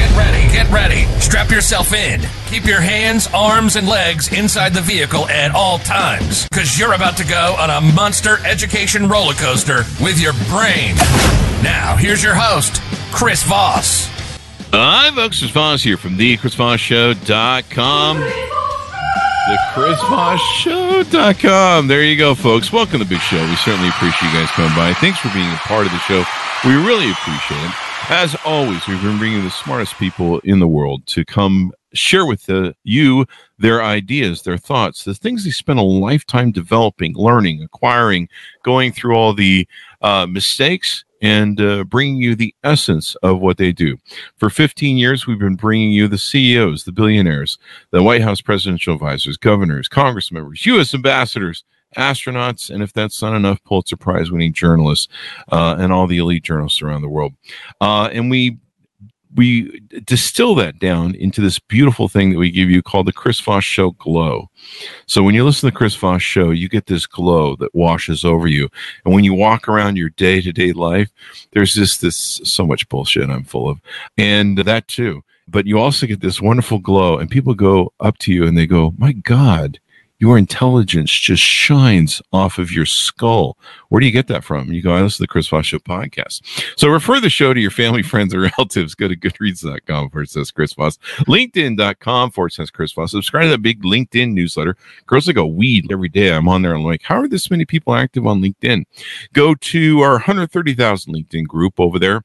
Get ready, get ready. Strap yourself in. Keep your hands, arms, and legs inside the vehicle at all times, because you're about to go on a monster education roller coaster with your brain. Now, here's your host, Chris Voss. Hi, folks. Chris Voss here from the ChrisVossShow.com. The ChrisVossShow.com. There you go, folks. Welcome to the big show. We certainly appreciate you guys coming by. Thanks for being a part of the show. We really appreciate it. As always, we've been bringing the smartest people in the world to come share with the, you their ideas, their thoughts, the things they spent a lifetime developing, learning, acquiring, going through all the uh, mistakes and uh, bringing you the essence of what they do. For 15 years, we've been bringing you the CEOs, the billionaires, the White House presidential advisors, governors, Congress members, U.S. ambassadors, astronauts, and if that's not enough, Pulitzer Prize winning journalists uh, and all the elite journalists around the world. Uh, and we we distill that down into this beautiful thing that we give you called the Chris Voss Show Glow. So when you listen to the Chris Voss Show, you get this glow that washes over you. And when you walk around your day to day life, there's just this so much bullshit I'm full of. And that too. But you also get this wonderful glow, and people go up to you and they go, My God, your intelligence just shines off of your skull. Where do you get that from? You go, I listen to the Chris Voss Show podcast. So refer the show to your family, friends, or relatives. Go to goodreads.com forward says Chris Voss, LinkedIn.com forward says Chris Voss. Subscribe to that big LinkedIn newsletter. Girls like a weed every day. I'm on there. I'm like, how are this many people active on LinkedIn? Go to our 130,000 LinkedIn group over there.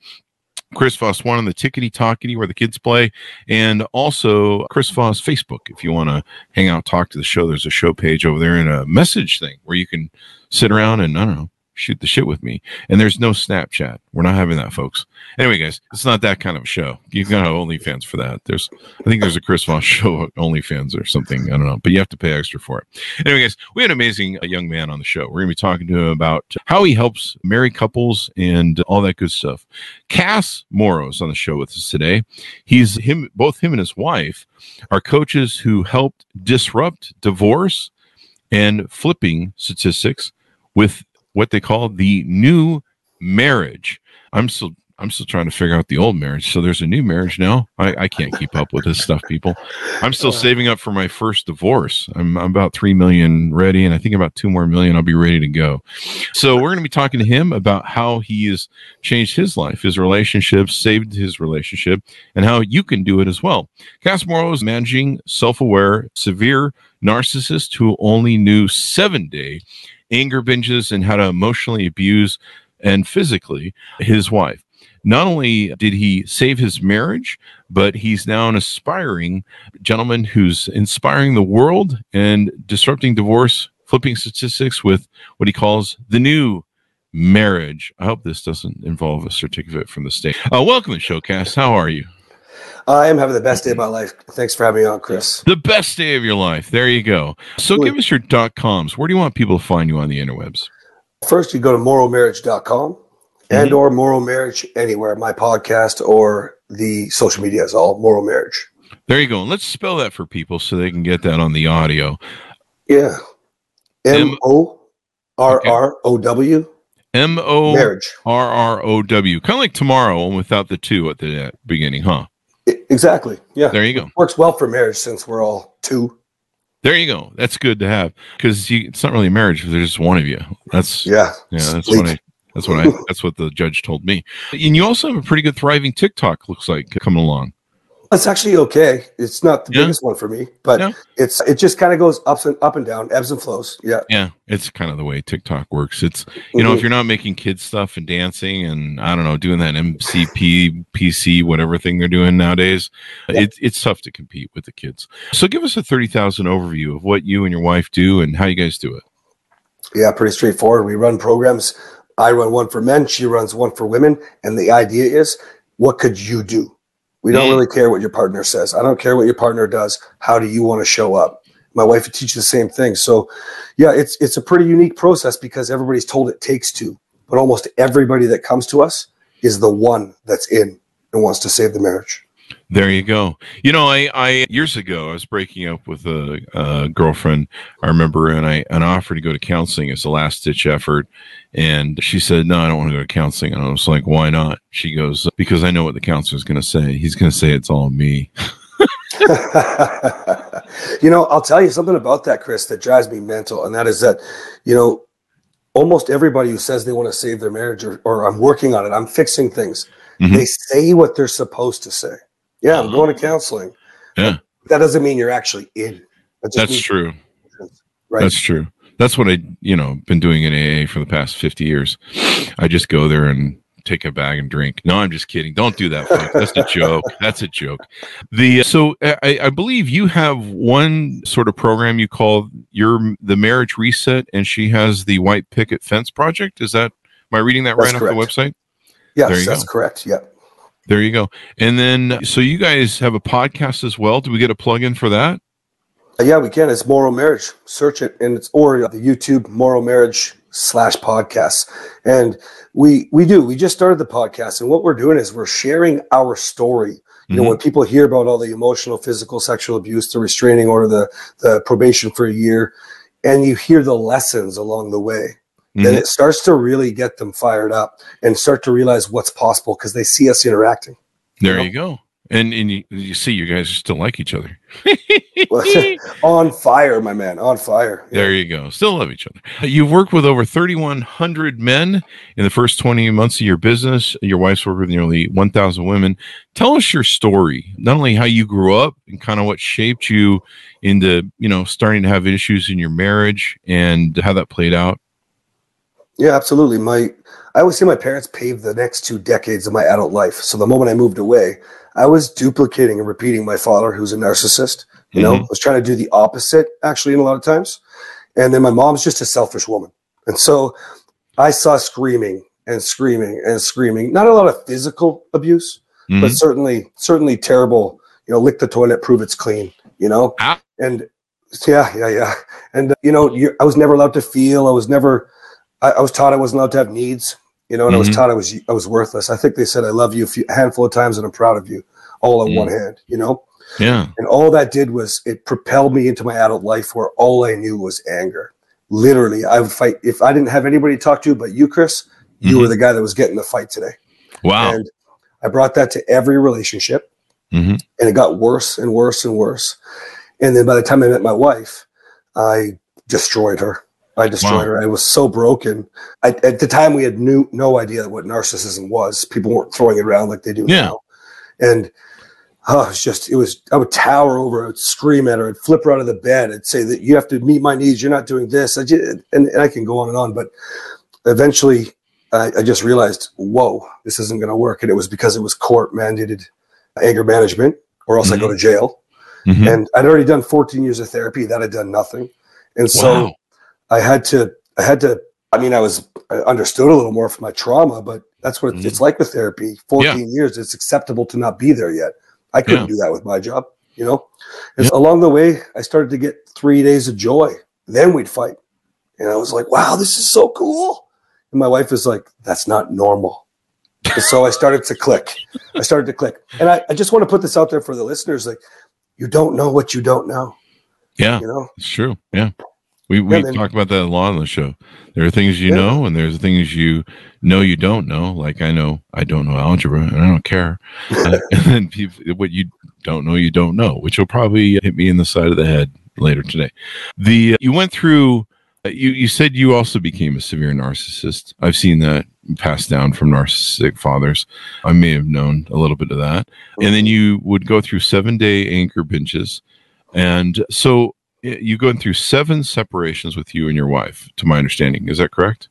Chris Voss one on the Tickety Talkity where the kids play, and also Chris Voss Facebook. If you want to hang out, talk to the show, there's a show page over there and a message thing where you can sit around and I don't know shoot the shit with me. And there's no Snapchat. We're not having that, folks. Anyway, guys, it's not that kind of show. You can have OnlyFans for that. There's, I think there's a Chris Voss show OnlyFans or something. I don't know, but you have to pay extra for it. Anyway, guys, we had an amazing uh, young man on the show. We're to be talking to him about how he helps married couples and all that good stuff. Cass Morrow's on the show with us today. He's him, both him and his wife are coaches who helped disrupt divorce and flipping statistics with what they call the new marriage. I'm still I'm still trying to figure out the old marriage. So there's a new marriage now. I, I can't keep up with this stuff, people. I'm still saving up for my first divorce. I'm, I'm about three million ready, and I think about two more million. I'll be ready to go. So we're going to be talking to him about how he has changed his life, his relationships, saved his relationship, and how you can do it as well. Cass Morrow is managing self-aware, severe narcissist who only knew seven day anger binges and how to emotionally abuse and physically his wife. Not only did he save his marriage, but he's now an aspiring gentleman who's inspiring the world and disrupting divorce, flipping statistics with what he calls the new marriage. I hope this doesn't involve a certificate from the state. Uh, welcome to Showcast. How are you? I am having the best day of my life. Thanks for having me on, Chris. The best day of your life. There you go. So give us your dot coms. Where do you want people to find you on the interwebs? First, you go to morrowmarriage.com mm-hmm. and or Morrow Marriage anywhere. My podcast or the social media is all Morrow Marriage. There you go. And let's spell that for people so they can get that on the audio. Yeah. M O R R O W. M O R R O W. Kind of like tomorrow without the two at the beginning, huh? Exactly. Yeah. There you go. It works well for marriage since we're all two. There you go. That's good to have because it's not really a marriage if there's just one of you. That's yeah. Yeah. That's what I. That's what I. That's what the judge told me. And you also have a pretty good thriving TikTok. Looks like coming along. It's actually okay. It's not the yeah. biggest one for me, but yeah. it's it just kind of goes ups and up and down, ebbs and flows. Yeah. Yeah. It's kind of the way TikTok works. It's you know, mm-hmm. if you're not making kids stuff and dancing and I don't know, doing that MCP PC, whatever thing they're doing nowadays, yeah. it, it's tough to compete with the kids. So give us a thirty thousand overview of what you and your wife do and how you guys do it. Yeah, pretty straightforward. We run programs. I run one for men, she runs one for women, and the idea is what could you do? We don't really care what your partner says. I don't care what your partner does. How do you want to show up? My wife would teaches the same thing. So, yeah, it's it's a pretty unique process because everybody's told it takes two. but almost everybody that comes to us is the one that's in and wants to save the marriage. There you go. You know, I, I years ago I was breaking up with a, a girlfriend. I remember, and I and I offered to go to counseling as a last ditch effort, and she said, "No, I don't want to go to counseling." And I was like, "Why not?" She goes, "Because I know what the counselor is going to say. He's going to say it's all me." you know, I'll tell you something about that, Chris, that drives me mental, and that is that, you know, almost everybody who says they want to save their marriage or, or I'm working on it, I'm fixing things, mm-hmm. they say what they're supposed to say. Yeah, I'm mm-hmm. going to counseling. Yeah. That doesn't mean you're actually in. That That's true. Right. That's true. That's what I, you know, been doing in AA for the past 50 years. I just go there and take a bag and drink. No, I'm just kidding. Don't do that. That's a joke. That's a joke. The uh, so I, I, believe you have one sort of program you call your the marriage reset, and she has the white picket fence project. Is that am I reading that that's right correct. off the website? Yes, that's go. correct. Yep. There you go. And then so you guys have a podcast as well. Do we get a plug in for that? Uh, yeah, we can. It's Morrow Marriage. Search it, and it's or the YouTube Morrow Marriage slash podcasts. And we we do. We just started the podcast, and what we're doing is we're sharing our story. You mm-hmm. know, when people hear about all the emotional, physical, sexual abuse, the restraining order, the the probation for a year, and you hear the lessons along the way, mm-hmm. then it starts to really get them fired up and start to realize what's possible because they see us interacting. There you, know? you go. And and you, you see, you guys still like each other. on fire, my man, on fire. Yeah. There you go. Still love each other. You've worked with over 3,100 men in the first 20 months of your business. Your wife's worked with nearly 1,000 women. Tell us your story, not only how you grew up and kind of what shaped you into, you know, starting to have issues in your marriage and how that played out. Yeah, absolutely. My I always say my parents paved the next two decades of my adult life. So the moment I moved away, I was duplicating and repeating my father, who's a narcissist. You mm-hmm. know, I was trying to do the opposite actually in a lot of times. And then my mom's just a selfish woman. And so I saw screaming and screaming and screaming. Not a lot of physical abuse, mm-hmm. but certainly, certainly terrible. You know, lick the toilet, prove it's clean. You know, ah. and yeah, yeah, yeah. And uh, you know, I was never allowed to feel. I was never. I, I, was taught I wasn't allowed to have needs. You know, and mm-hmm. I was mm-hmm. taught I was I was worthless. I think they said I love you a, few, handful of times and I'm proud of you, all on mm. one hand. You know, yeah. And all that did was it propelled me into my adult life where all I knew was anger. Literally, I would fight if I didn't have anybody to talk to but you, Chris. You mm-hmm. were the guy that was getting the fight today. Wow. And I brought that to every relationship, mm-hmm. and it got worse and worse and worse. And then by the time I met my wife, I destroyed her. I destroyed wow. her. I was so broken. I, at the time, we had new, no idea what narcissism was. People weren't throwing it around like they do yeah. now. And oh, it's just it was. I would tower over. I would scream at her. I'd flip her out of the bed. I'd say that you have to meet my needs. You're not doing this. I just, and, and I can go on and on. But eventually, I, I just realized, whoa, this isn't going to work. And it was because it was court mandated anger management, or else mm-hmm. I go to jail. Mm-hmm. And I'd already done 14 years of therapy. That had done nothing. And so wow. I had to. I had to. I mean, I was I understood a little more from my trauma, but that's what mm-hmm. it's like with therapy. 14 yeah. years, it's acceptable to not be there yet. I couldn't yeah. do that with my job, you know. Yeah. Along the way, I started to get three days of joy. Then we'd fight, and I was like, "Wow, this is so cool." And my wife was like, "That's not normal." and so I started to click. I started to click, and I, I just want to put this out there for the listeners: like, you don't know what you don't know. Yeah, you know, it's true. Yeah. We we yeah, talk about that a lot on the show. There are things you yeah. know, and there's things you know you don't know. Like I know I don't know algebra, and I don't care. uh, and then people, what you don't know, you don't know, which will probably hit me in the side of the head later today. The uh, you went through. Uh, you you said you also became a severe narcissist. I've seen that passed down from narcissistic fathers. I may have known a little bit of that. And then you would go through seven day anchor benches. And so you going through seven separations with you and your wife, to my understanding. Is that correct?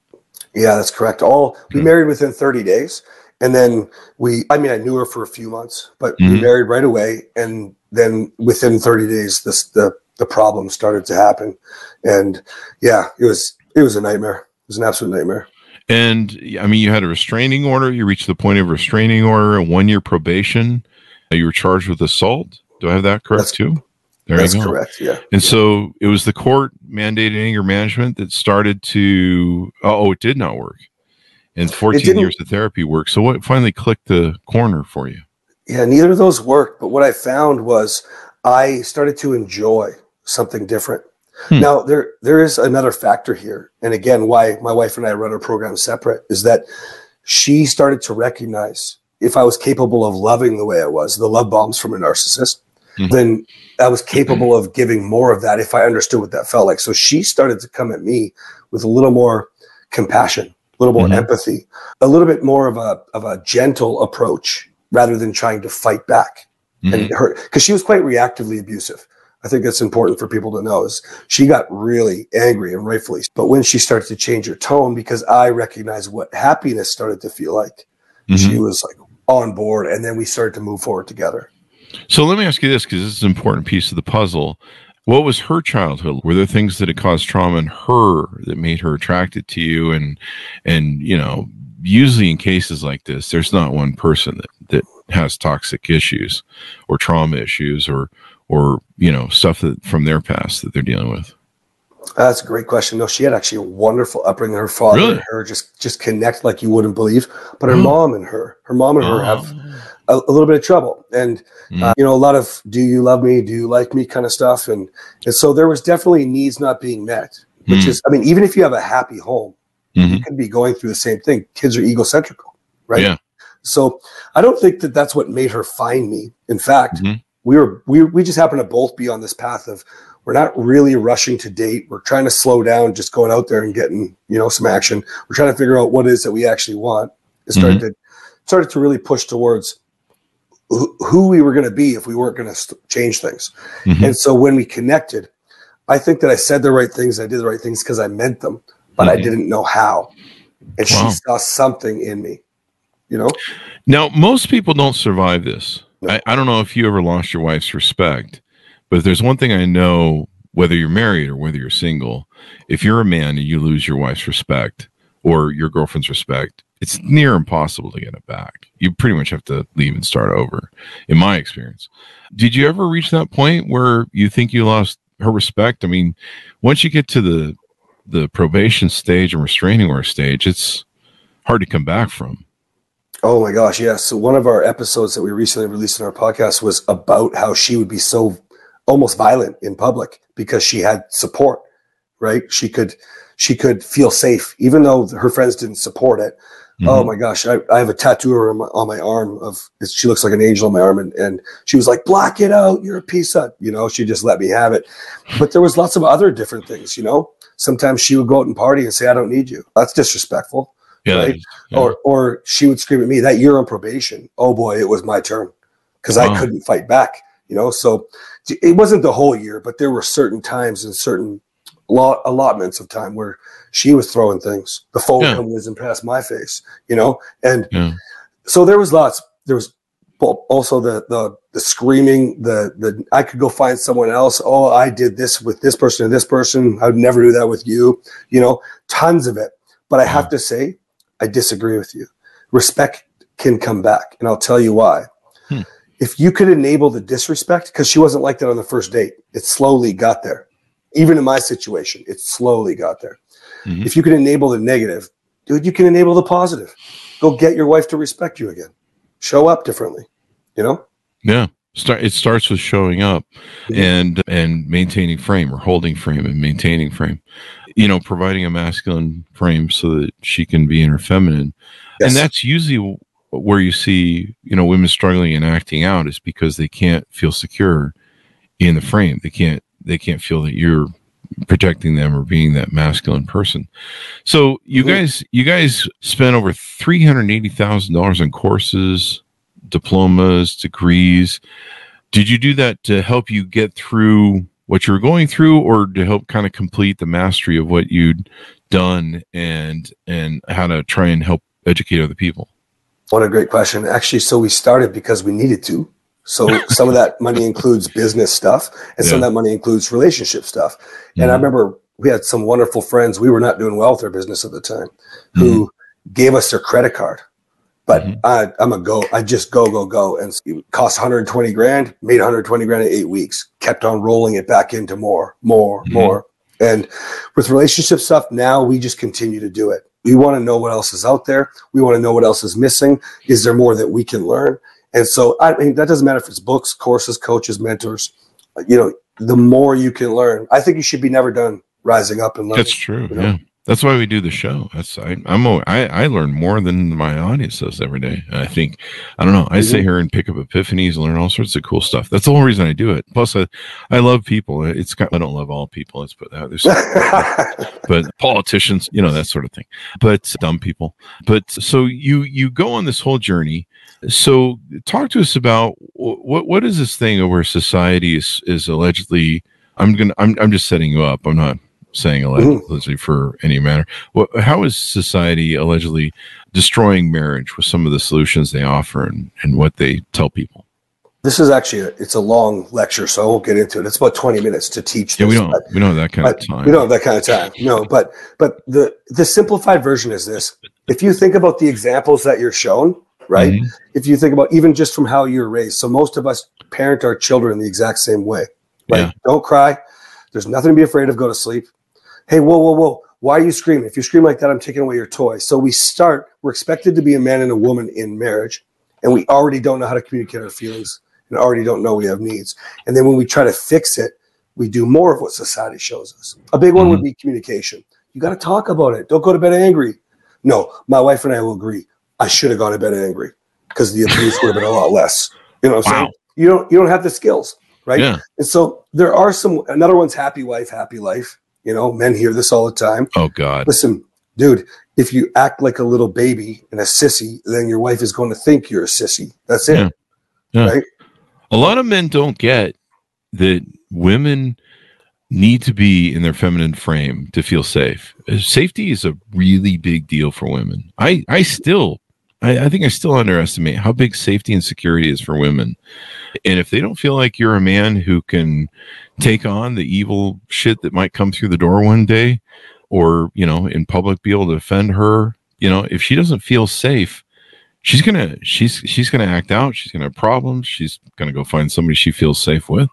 Yeah, that's correct. All we mm-hmm. married within 30 days. And then we, I mean, I knew her for a few months, but mm-hmm. we married right away. And then within 30 days, this, the, the problem started to happen. And yeah, it was, it was a nightmare. It was an absolute nightmare. And I mean, you had a restraining order. You reached the point of restraining order, a one year probation. You were charged with assault. Do I have that correct that's, too? There That's correct. Yeah. And yeah. so it was the court mandated anger management that started to. Oh, it did not work. and 14 years of therapy worked. So what finally clicked the corner for you? Yeah, neither of those worked. But what I found was I started to enjoy something different. Hmm. Now there there is another factor here, and again, why my wife and I run our program separate is that she started to recognize if I was capable of loving the way I was, the love bombs from a narcissist, Mhm. then I was capable of giving more of that if I understood what that felt like. So she started to come at me with a little more compassion, a little more Mhm. empathy, a little bit more of a of a gentle approach rather than trying to fight back and her because she was quite reactively abusive. I think that's important for people to know is she got really angry and rightfully. But when she started to change her tone, because I recognized what happiness started to feel like, Mhm. she was like on board, and then we started to move forward together. So let me ask you this because this is an important piece of the puzzle. What was her childhood? Were there things that had caused trauma in her that made her attracted to you? And and you know, usually in cases like this, there's not one person that, that has toxic issues or trauma issues or or you know stuff that from their past that they're dealing with. That's a great question. No, she had actually a wonderful upbringing. Her father Really? and her just just connect like you wouldn't believe. But her Oh. mom and her, her mom and her Oh. have a, a little bit of trouble. And Mm. uh, you know a lot of do you love me? Do you like me? kind of stuff. And and so there was definitely needs not being met which Mm. is i mean even if you have a happy home you Mhm. could be going through the same thing. Kids are egocentric right? Yeah. so i don't think that that's what made her find me. In fact Mhm. we were we, we just happen to both be on this path of we're not really rushing to date. We're trying to slow down just going out there and getting you know some action. We're trying to figure out what it is that we actually want. It started to started to really push towards who, we were going to be if we weren't going to st- change things Mhm. and so when we connected i think that i said the right things i did the right things because i meant them but i Mhm. didn't know how and Wow. she saw something in me you know Now, most people don't survive this. No. I, I don't know if you ever lost your wife's respect, but if there's one thing I know, whether you're married or whether you're single, if you're a man and you lose your wife's respect or your girlfriend's respect, it's near impossible to get it back. You pretty much have to leave and start over, in my experience. Did you ever reach that point where you think you lost her respect? I mean, once you get to the the probation stage and restraining order stage, it's hard to come back from. Oh my gosh, yes. So one of our episodes that we recently released in our podcast was about how she would be so almost violent in public because she had support, right? She could she could feel safe even though her friends didn't support it. Oh Mhm. my gosh, I, I have a tattoo on my, on my arm of she looks like an angel on my arm and, and she was like, block it out, you're a piece of you know, she just let me have it. But there was lots of other different things, you know. Sometimes she would go out and party and say, I don't need you. That's disrespectful yeah, right? yeah. or or she would scream at me that you're on probation oh boy it was my turn because Wow. i couldn't fight back you know so it wasn't the whole year but there were certain times and certain lot allotments of time where she was throwing things. The phone Yeah. whizzing past my face you know? And Yeah. so there was lots. There was also the the the screaming the the i could go find someone else. Oh i did this with this person and this person. I would never do that with you you know? Tons of it. But i have to say i disagree with you. Respect can come back and i'll tell you why. Hmm. if you could enable the disrespect because she wasn't like that on the first date it slowly got there even in my situation it slowly got there Mhm. if you can enable the negative dude you can enable the positive go get your wife to respect you again show up differently you know Yeah. Start it starts with showing up and and maintaining frame or holding frame and maintaining frame. You know, providing a masculine frame so that she can be in her feminine. Yes. And that's usually where you see, you know, women struggling and acting out is because they can't feel secure in the frame. They can't they can't feel that you're protecting them or being that masculine person. So you Mhm. guys you guys spent over three hundred eighty thousand dollars on courses, diplomas, degrees. Did you do that to help you get through what you were going through or to help kind of complete the mastery of what you'd done and and how to try and help educate other people? What a great question. Actually, so we started because we needed to. So some of that money includes business stuff, and some of that money includes relationship stuff. And I Mhm. remember we had some wonderful friends. We were not doing well with our business at the time, who gave us their credit card. But Mhm. I, I'm a go. I just go, go, go, and it cost 120 grand. Made 120 grand in eight weeks. Kept on rolling it back into more, more, Mhm. more. And with relationship stuff, now we just continue to do it. We want to know what else is out there. We want to know what else is missing. Is there more that we can learn? And so, I mean, that doesn't matter if it's books, courses, coaches, mentors. You know, the more you can learn, I think you should be never done rising up and learning. That's true. you know? Yeah. That's why we do the show. That's I, I'm I, I learn more than my audience does every day. I think I don't know. I sit here and pick up epiphanies and learn all sorts of cool stuff. That's the whole reason I do it. Plus, I, I love people. It's got, I don't love all people. Let's put that. There's but politicians, you know, that sort of thing. But dumb people. But so you you go on this whole journey. So talk to us about what what is this thing where society is is allegedly. I'm gonna. I'm I'm just setting you up. I'm not saying allegedly for any matter. What, how is society allegedly destroying marriage with some of the solutions they offer and, and what they tell people? this is actually a, it's a long lecture, so I won't get into it. It's about twenty minutes to teach. Yeah, we don't but- we don't have that kind but of time. we don't have that kind of time. No, but but the the simplified version is this: if you think about the examples that you're shown, right? Mhm. If you think about even just from how you're raised, so most of us parent our children the exact same way. Right? Yeah. Don't cry. There's nothing to be afraid of. Go to sleep. Hey, whoa, whoa, whoa! Why are you screaming? If you scream like that, I'm taking away your toy. So we start. We're expected to be a man and a woman in marriage, and we already don't know how to communicate our feelings, and already don't know we have needs. And then when we try to fix it, we do more of what society shows us. A big one would mm-hmm. be communication. You got to talk about it. Don't go to bed angry. No, my wife and I will agree. I should have gone to bed angry because the abuse would have been a lot less. You know what I'm Wow. saying? You don't you don't have the skills, right? Yeah. And so there are some another one's happy wife, happy life. You know, men hear this all the time. Oh God. Listen, dude, if you act like a little baby and a sissy, then your wife is going to think you're a sissy. That's it. Yeah. Yeah. Right? A lot of men don't get that women need to be in their feminine frame to feel safe. Uh, Safety is a really big deal for women. I, I still, I, I think I still underestimate how big safety and security is for women. And if they don't feel like you're a man who can take on the evil shit that might come through the door one day, or, you know, in public be able to defend her, you know, if she doesn't feel safe, she's gonna she's she's gonna act out she's gonna have problems she's gonna go find somebody she feels safe with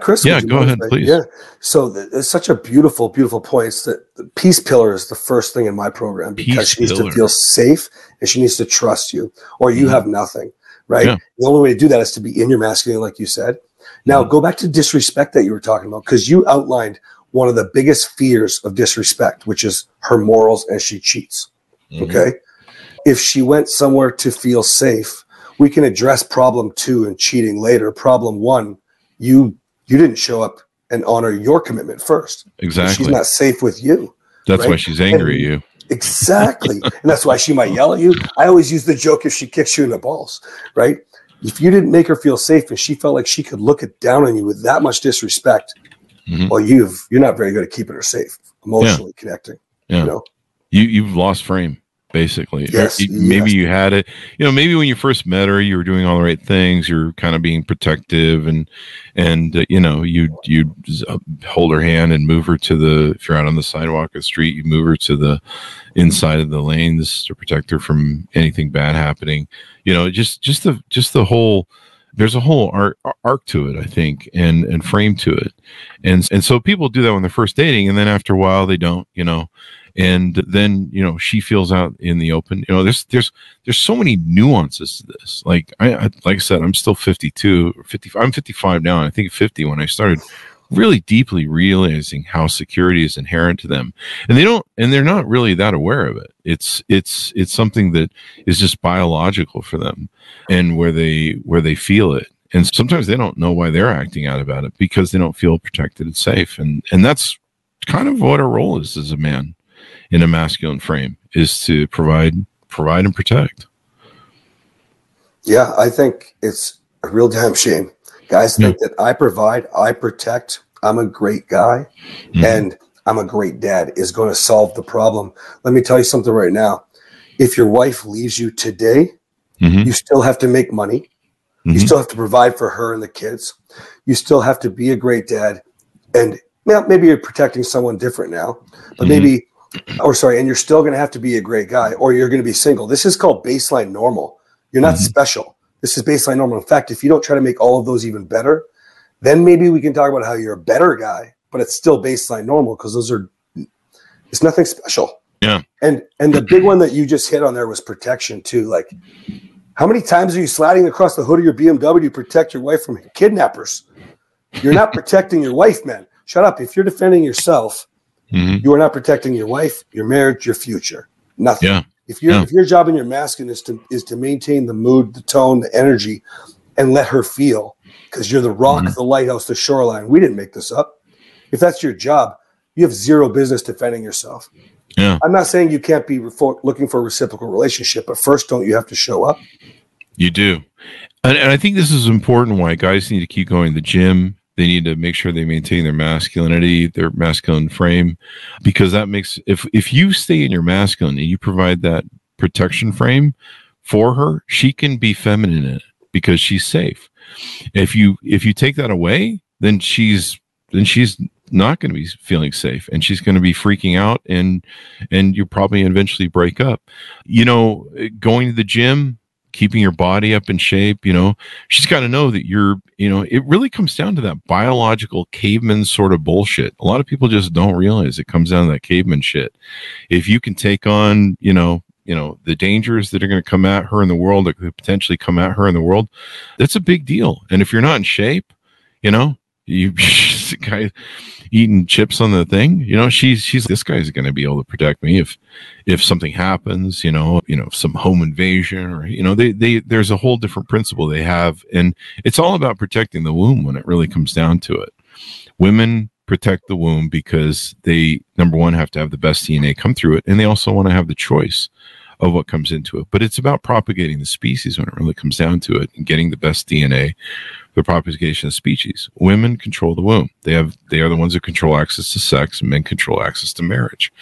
Chris, Yeah, go ahead, I- please. Yeah. So th- it's such a beautiful, beautiful point. It's that the peace pillar is the first thing in my program because Peace she needs pillar. to feel safe and she needs to trust you, or you Mhm. have nothing. Right. Yeah. The only way to do that is to be in your masculine, like you said. Now Mhm. go back to disrespect that you were talking about because you outlined one of the biggest fears of disrespect, which is her morals and she cheats. Mhm. Okay. If she went somewhere to feel safe, we can address problem two and cheating later. Problem one, you you didn't show up and honor your commitment first. exactly She's not safe with you. that's why she's angry at you Exactly. and that's why she might yell at you. I always use the joke if she kicks you in the balls, right? If you didn't make her feel safe and she felt like she could look it down on you with that much disrespect, Mhm. well, you've you're not very good at keeping her safe, emotionally connecting. Yeah. You know? you you've lost frame basically. Yes, you- maybe yes. you had it. You know maybe when you first met her you were doing all the right things you're kind of being protective and and uh, you know you you uh, hold her hand and move her to the if you're out on the sidewalk or the street you move her to the inside of the lanes to protect her from anything bad happening. You know just just the just the whole there's a whole arc, arc to it i think and and frame to it. And and so people do that when they're first dating and then after a while they don't you know and then you know she feels out in the open. You know there's there's there's so many nuances to this. Like i, I like i said i'm still 52 or 50 i'm 55 now i think 50 when i started really deeply realizing how security is inherent to them. And they don't and they're not really that aware of it. It's it's it's something that is just biological for them and where they where they feel it. And sometimes they don't know why they're acting out about it because they don't feel protected and safe. And and that's kind of what our role is as a man in a masculine frame is to provide provide and protect Yeah, I think it's a real damn shame. Guys think that I provide, I protect, I'm a great guy, Mhm. and I'm a great dad is going to solve the problem. Let me tell you something right now. If your wife leaves you today, Mhm. you still have to make money. You Mhm. still have to provide for her and the kids. You still have to be a great dad. And now maybe you're protecting someone different now, but Mhm. maybe, or sorry, and you're still going to have to be a great guy or you're going to be single. This is called baseline normal. You're not Mhm. special. This is baseline normal. In fact, if you don't try to make all of those even better, then maybe we can talk about how you're a better guy, but it's still baseline normal because those are, it's nothing special. Yeah. And and the big one that you just hit on there was protection too. Like how many times are you sliding across the hood of your BMW to protect your wife from kidnappers? You're not protecting your wife, man. Shut up. If you're defending yourself, Mhm. you are not protecting your wife, your marriage, your future. Nothing. Yeah. If your Yeah. if your job in your masculine is to is to maintain the mood, the tone, the energy, and let her feel, because you're the rock, Mhm. the lighthouse, the shoreline. We didn't make this up. If that's your job, you have zero business defending yourself. Yeah. I'm not saying you can't be refo- looking for a reciprocal relationship, but first, don't you have to show up? You do. And, and I think this is important why guys need to keep going to the gym. They need to make sure they maintain their masculinity, their masculine frame, because that makes if if you stay in your masculine and you provide that protection frame for her, she can be feminine in it because she's safe. If you if you take that away, then she's then she's not going to be feeling safe and she's going to be freaking out and and you probably eventually break up. You know, going to the gym, keeping your body up in shape, you know, she's got to know that you're, you know, it really comes down to that biological caveman sort of bullshit. A lot of people just don't realize it comes down to that caveman shit. If you can take on, you know, you know, the dangers that are going to come at her in the world, that could potentially come at her in the world, that's a big deal. And if you're not in shape, you know, you the guy eating chips on the thing, you know, she's she's this guy's going to be able to protect me if if something happens, you know, you know, some home invasion or you know, they they there's a whole different principle they have, and it's all about protecting the womb when it really comes down to it. Women protect the womb because they number one have to have the best DNA come through it, and they also want to have the choice of what comes into it. But it's about propagating the species when it really comes down to it, and getting the best DNA the propagation of species. Women control the womb. They have they are the ones that control access to sex. Men control access to marriage.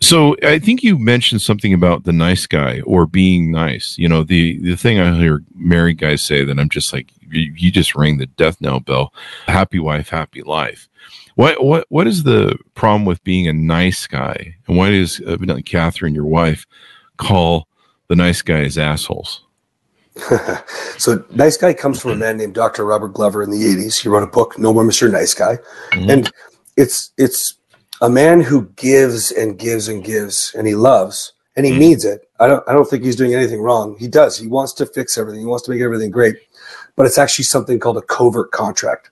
So I think you mentioned something about the nice guy or being nice. You know, the the thing I hear married guys say that I'm just like you, you just ring the death knell bell. Happy wife, happy life. What what what is the problem with being a nice guy? And why does evidently Catherine, your wife, call the nice guys assholes? so, Nice Guy comes from a man named Dr. Robert Glover in the 80s. He wrote a book, No More Mr. Nice Guy. Mhm. And it's it's a man who gives and gives and gives and he loves and he Mhm. needs it. I don't I don't think he's doing anything wrong. He does. He wants to fix everything. He wants to make everything great. But it's actually something called a covert contract.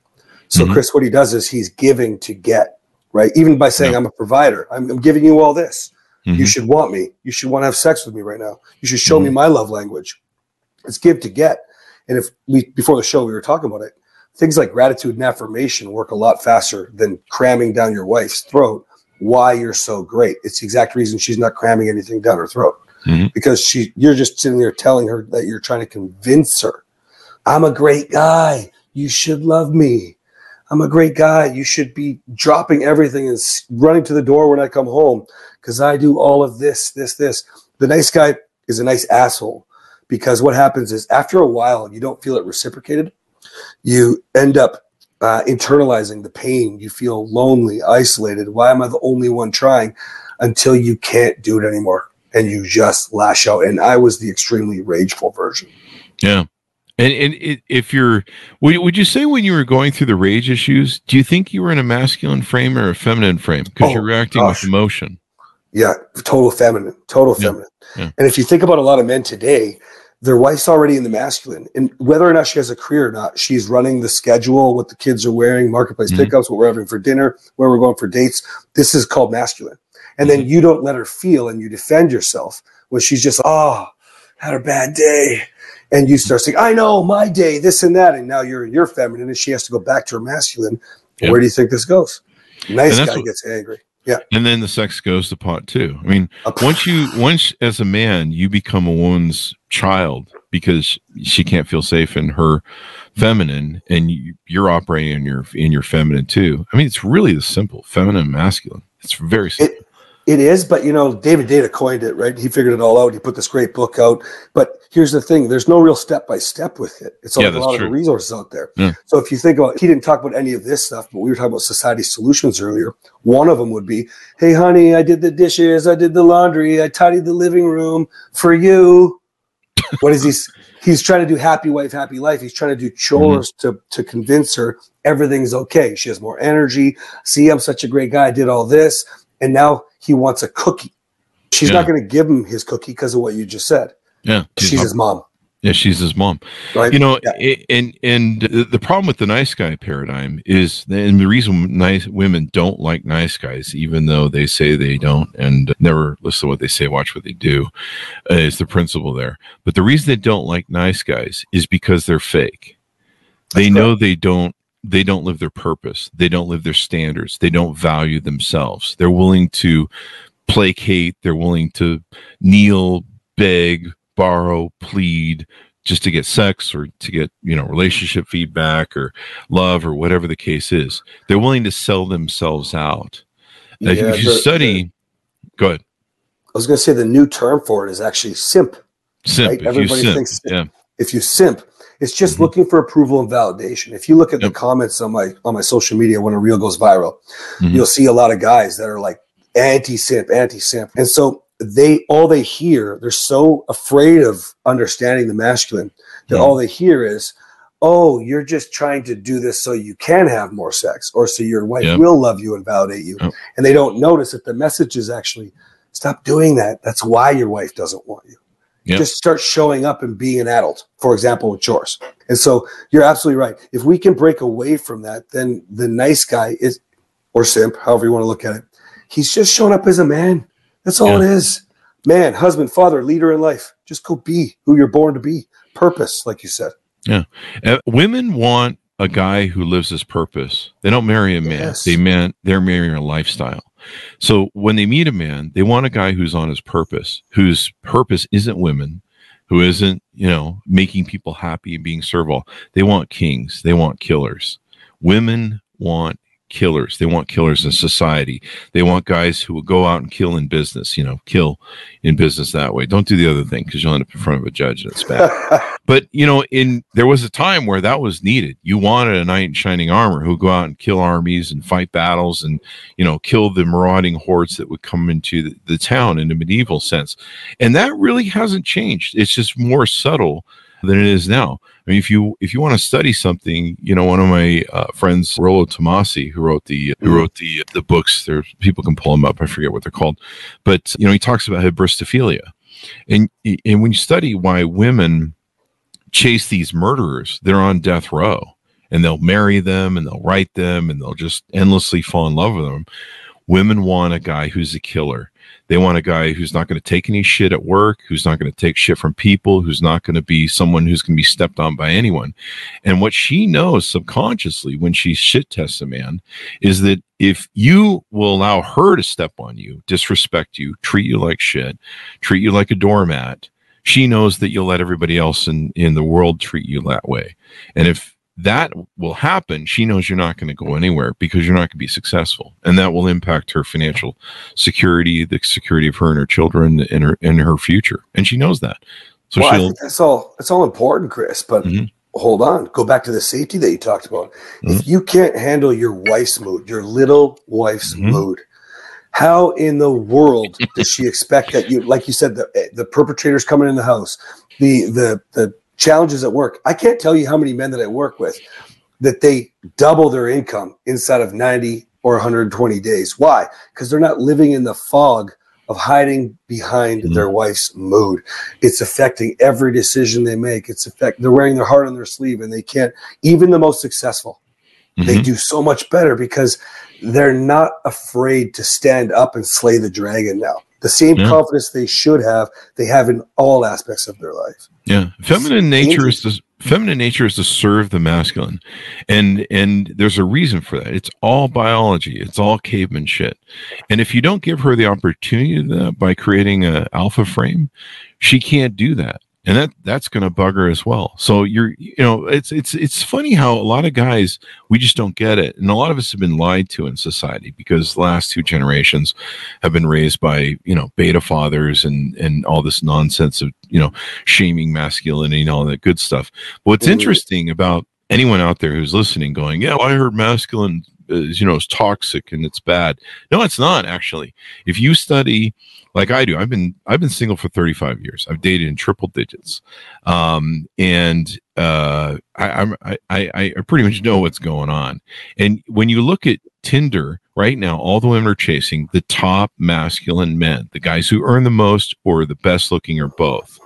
So Mhm. Chris, what he does is he's giving to get, right? Even by saying Yeah. I'm a provider. I'm, I'm giving you all this. You Mhm. should want me. You should want to have sex with me right now. You should show me Mm-hmm. my love language. It's give to get. And if we before the show we were talking about it, things like gratitude and affirmation work a lot faster than cramming down your wife's throat why you're so great. It's the exact reason she's not cramming anything down her throat. Mhm. Because she you're just sitting there telling her that you're trying to convince her. I'm a great guy. You should love me. I'm a great guy. You should be dropping everything and running to the door when I come home because I do all of this, this, this. The nice guy is a nice asshole because what happens is after a while, you don't feel it reciprocated. You end up uh, internalizing the pain. You feel lonely, isolated. Why am I the only one trying? Until you can't do it anymore and you just lash out. And I was the extremely rageful version. Yeah. And, and if you're, would, would you say when you were going through the rage issues, do you think you were in a masculine frame or a feminine frame? Because Oh, you're reacting gosh. with emotion. Yeah, total feminine, total feminine. yeah. And if you think about a lot of men today, their wife's already in the masculine, and whether or not she has a career or not, she's running the schedule, what the kids are wearing, marketplace Mhm. pickups, what we're having for dinner, where we're going for dates. This is called masculine. And then you don't let her feel, and you defend yourself when she's just oh, had a bad day, and you start saying, "I know my day, this and that," and now you're in your feminine, and she has to go back to her masculine. Yeah. Where do you think this goes? Nice guy what- gets angry. And then the sex goes to pot too. I mean, once you, once as a man, you become a woman's child because she can't feel safe in her feminine and you, you're operating in your, in your feminine too. I mean, it's really this simple feminine, masculine. It's very simple. It is, but you know, David Deida coined it, right? He figured it all out. He put this great book out. But here's the thing: there's no real step by step with it. It's Yeah, like a lot true. of the resources out there. Yeah. So if you think about, he didn't talk about any of this stuff, but we were talking about society solutions earlier. One of them would be, "Hey, honey, I did the dishes, I did the laundry, I tidied the living room for you." what is he? He's trying to do happy wife, happy life. He's trying to do chores mm-hmm. to to convince her everything's okay. She has more energy. See, I'm such a great guy. I did all this, and now he wants a cookie She's Yeah. not going to give him his cookie because of what you just said. Yeah, She's his mom, yeah, she's his mom. right? You know, Yeah. and and the problem with the nice guy paradigm is, and the reason nice women don't like nice guys, even though they say they don't, and never listen to what they say, watch what they do, uh, is the principle there. But the reason they don't like nice guys is because they're fake. They That's know they don't. They don't live their purpose. They don't live their standards. They don't value themselves. They're willing to placate. They're willing to kneel, beg, borrow, plead, just to get sex or to get you know relationship feedback or love or whatever the case is they're willing to sell themselves out if, Yeah, if you the- study go ahead I was going to say the new term for it is actually simp. simp Right, everybody simp thinks- yeah If you simp, it's just Mhm. looking for approval and validation. If you look at Yep. the comments on my on my social media when a reel goes viral, Mhm. you'll see a lot of guys that are like anti simp, anti simp, and so they all they hear they're so afraid of understanding the masculine that Mhm. all they hear is. Oh, you're just trying to do this so you can have more sex, or so your wife Yep. will love you and validate you. Yep. And they don't notice that the message is actually stop doing that. That's why your wife doesn't want you. Yep. Just start showing up and being an adult, for example, with chores. And so you're absolutely right. If we can break away from that, then the nice guy is, or simp, however you want to look at it, he's just showing up as a man. That's all it is. Man, husband, father, leader in life. Just go be who you're born to be. Purpose, like you said. Uh, women want a guy who lives his purpose they don't marry a man Yes. they man they're marrying a lifestyle so when they meet a man they want a guy who's on his purpose whose purpose isn't women who isn't you know making people happy and being servile. They want kings. They want killers. Women want killers. They want killers in society. They want guys who will go out and kill in business you know kill in business that way. Don't do the other thing because you'll end up in front of a judge and it's bad. But you know in there was a time where that was needed. You wanted a knight in shining armor who go out and kill armies and fight battles and you know kill the marauding hordes that would come into the, the town in a medieval sense. And that really hasn't changed. It's just more subtle than it is now i mean if you if you want to study something you know one of my uh, friends Rollo Tomassi who wrote the who wrote the the books there people can pull them up i forget what they're called but you know he talks about hybristophilia and and when you study why women chase these murderers. They're on death row and they'll marry them and they'll write them and they'll just endlessly fall in love with them. Women want a guy who's a killer. They want a guy who's not going to take any shit at work, who's not going to take shit from people, who's not going to be someone who's going to be stepped on by anyone. And what she knows subconsciously when she shit tests a man is that if you will allow her to step on you, disrespect you, treat you like shit, treat you like a doormat, she knows that you'll let everybody else in, in the world treat you that way. And if that will happen, she knows you're not going to go anywhere because you're not going to be successful. And that will impact her financial security, the security of her and her children and her and her future. And she knows that. So well, she'll think that's all. That's all important, Chris. But Mhm. hold on. Go back to the safety that you talked about. Mm-hmm. If you can't handle your wife's mood, your little wife's Mhm. mood, how in the world does she expect that you, like you said, the the perpetrators coming in the house, the the the challenges at work? I can't tell you how many men that I work with that they double their income inside of 90 or 120 days. Why? Because they're not living in the fog of hiding behind Mhm. their wife's mood. It's affecting every decision they make. It's affect they're wearing their heart on their sleeve and they can't even the most successful. They Mhm. do so much better because they're not afraid to stand up and slay the dragon now. The same Yeah. confidence they should have, they have in all aspects of their life. Yeah, feminine nature is to feminine nature is to serve the masculine, and and there's a reason for that. It's all biology. It's all caveman shit. And if you don't give her the opportunity to that by creating a alpha frame, she can't do that, and that that's going to bugger as well. So you're you know it's it's it's funny how a lot of guys we just don't get it, and a lot of us have been lied to in society because the last two generations have been raised by you know beta fathers and and all this nonsense of you know shaming masculinity and all that good stuff. But what's Mhm. interesting about anyone out there who's listening, going, "Yeah, well, I heard masculine is you know is toxic and it's bad." No, it's not actually. If you study like I do, I've been I've been single for 35 years. I've dated in triple digits, um, and uh, I, I'm I, I I pretty much know what's going on. And when you look at Tinder right now, all the women are chasing the top masculine men, the guys who earn the most or the best looking or both.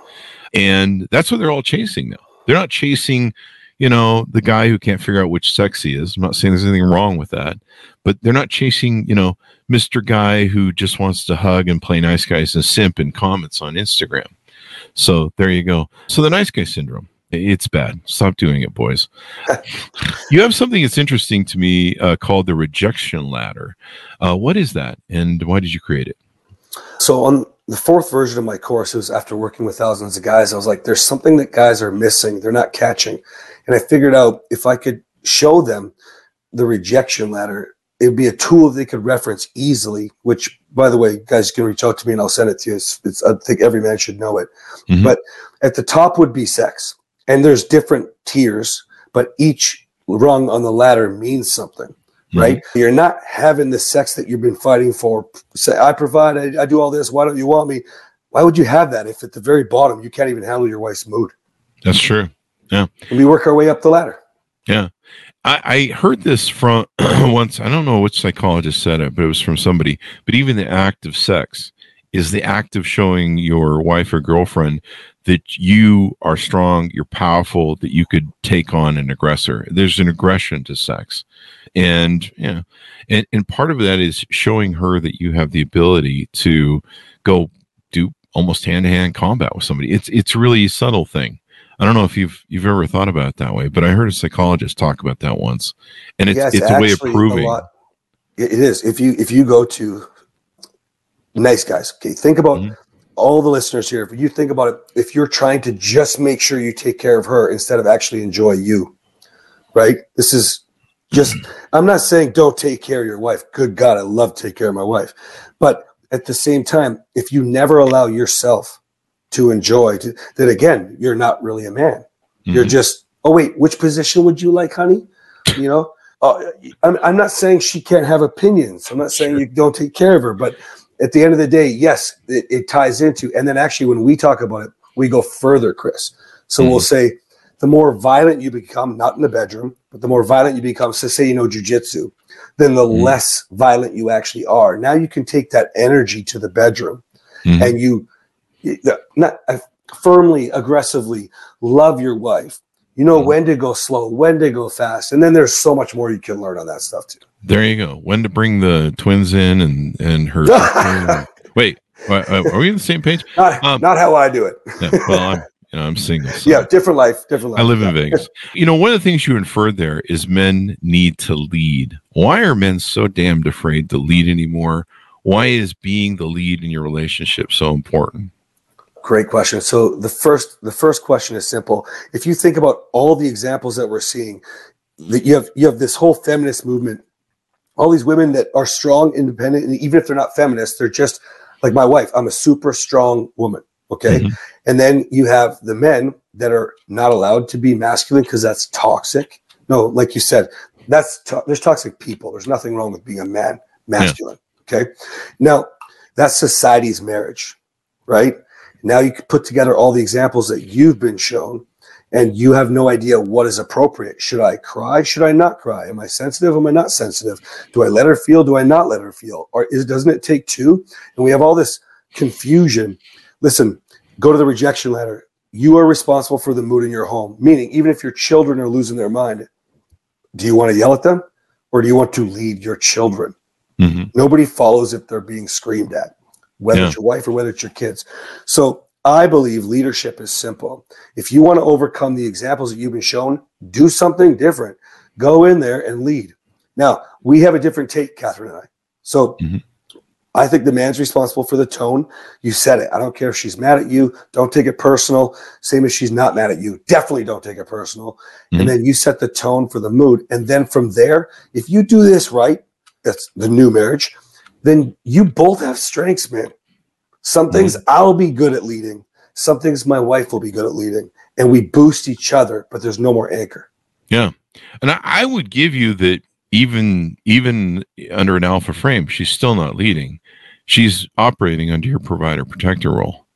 And that's what they're all chasing now. They're not chasing, you know, the guy who can't figure out which sex he is. I'm not saying there's anything wrong with that, but they're not chasing, you know, Mr. Guy who just wants to hug and play nice guys and simp in comments on Instagram. So there you go. So the nice guy syndrome. It's bad. Stop doing it, boys. you have something that's interesting to me uh, called the rejection ladder. Uh, what is that, and why did you create it? So on the fourth version of my course, it was after working with thousands of guys. I was like, "There's something that guys are missing. They're not catching," and I figured out if I could show them the rejection ladder, it would be a tool they could reference easily. Which, by the way, guys can reach out to me and I'll send it to you. It's, it's, I think every man should know it. Mm-hmm. But at the top would be sex and there's different tiers, but each rung on the ladder means something, mm-hmm. right? You're not having the sex that you've been fighting for. Say, I provide, I, I, do all this. Why don't you want me? Why would you have that if at the very bottom you can't even handle your wife's mood? That's true. Yeah. And we work our way up the ladder. Yeah. I, I heard this from once. I don't know which psychologist said it, but it was from somebody. But even the act of sex is the act of showing your wife or girlfriend that you are strong, you're powerful, that you could take on an aggressor. There's an aggression to sex. And you know, and, and part of that is showing her that you have the ability to go do almost hand to hand combat with somebody. It's it's really a subtle thing. I don't know if you've you've ever thought about it that way, but I heard a psychologist talk about that once, and it's it's, a way of proving. it is. If you if you go to nice guys, okay, think about mm-hmm all the listeners here, if you think about it, if you're trying to just make sure you take care of her instead of actually enjoy you, right? This is just, I'm not saying don't take care of your wife. Good God, I love to take care of my wife. But at the same time, if you never allow yourself to enjoy, to, then again, you're not really a man. Mm-hmm. You're just, oh, wait, which position would you like, honey? You know, uh, I'm, I'm not saying she can't have opinions. I'm not saying sure. you don't take care of her, but at the end of the day, yes, it, it, ties into. And then actually, when we talk about it, we go further, Chris. So mm-hmm. we'll say the more violent you become, not in the bedroom, but the more violent you become, so say you know jujitsu, then the mm-hmm. less violent you actually are. Now you can take that energy to the bedroom mm-hmm. and you not uh, firmly, aggressively love your wife. You know mm-hmm. when to go slow, when to go fast. And then there's so much more you can learn on that stuff too. There you go. When to bring the twins in and and her. wait, are we on the same page? Not, um, not how I do it. yeah, well, I'm you know I'm single. So yeah, different life, different life. I live in Vegas. You know, one of the things you inferred there is men need to lead. Why are men so damned afraid to lead anymore? Why is being the lead in your relationship so important? Great question. So the first the first question is simple. If you think about all the examples that we're seeing, that you have you have this whole feminist movement all these women that are strong, independent, and even if they're not feminists, they're just like my wife. I'm a super strong woman. Okay. Mm-hmm. And then you have the men that are not allowed to be masculine because that's toxic. No, like you said, that's to- there's toxic people. There's nothing wrong with being a man, masculine. Yeah. Okay. Now that's society's marriage, right? Now you can put together all the examples that you've been shown and you have no idea what is appropriate. Should I cry? Should I not cry? Am I sensitive? Am I not sensitive? Do I let her feel? Do I not let her feel? Or is, doesn't it take two? And we have all this confusion. Listen, go to the rejection ladder. You are responsible for the mood in your home. Meaning, even if your children are losing their mind, do you want to yell at them or do you want to lead your children? Mm-hmm. Nobody follows if they're being screamed at, whether yeah. it's your wife or whether it's your kids. So I believe leadership is simple. If you want to overcome the examples that you've been shown, do something different. Go in there and lead. Now, we have a different take, Catherine and I. So mm-hmm. I think the man's responsible for the tone. You said it. I don't care if she's mad at you. Don't take it personal. Same as she's not mad at you. Definitely don't take it personal. Mm-hmm. And then you set the tone for the mood. And then from there, if you do this right, that's the new marriage, then you both have strengths, man. Some things mm-hmm. I'll be good at leading. Some things my wife will be good at leading. And we boost each other, but there's no more anchor. Yeah. And I, I would give you that even even under an alpha frame, she's still not leading. She's operating under your provider protector role.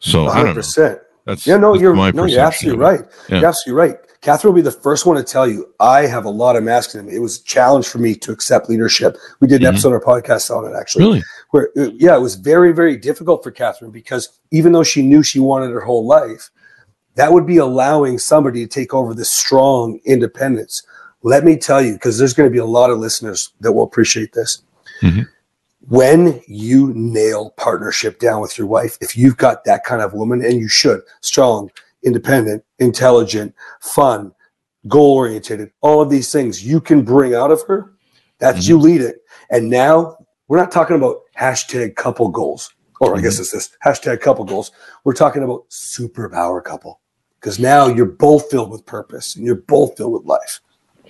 So 100%. I don't know. That's yeah, no, you're no, you're absolutely right. Yeah. You're absolutely right. Catherine will be the first one to tell you I have a lot of masculine. It was a challenge for me to accept leadership. We did an Mhm. episode on our podcast on it actually. Really? Where uh, yeah, it was very very difficult for Catherine because even though she knew she wanted her whole life, that would be allowing somebody to take over this strong independence. Let me tell you, because there's going to be a lot of listeners that will appreciate this. Mhm. When you nail partnership down with your wife, if you've got that kind of woman, and you should, strong, independent, intelligent, fun, goal oriented, all of these things you can bring out of her, that's mm-hmm. you lead it. And now we're not talking about hashtag couple goals, or I guess mm-hmm. it's this hashtag couple goals. We're talking about superpower couple because now you're both filled with purpose and you're both filled with life.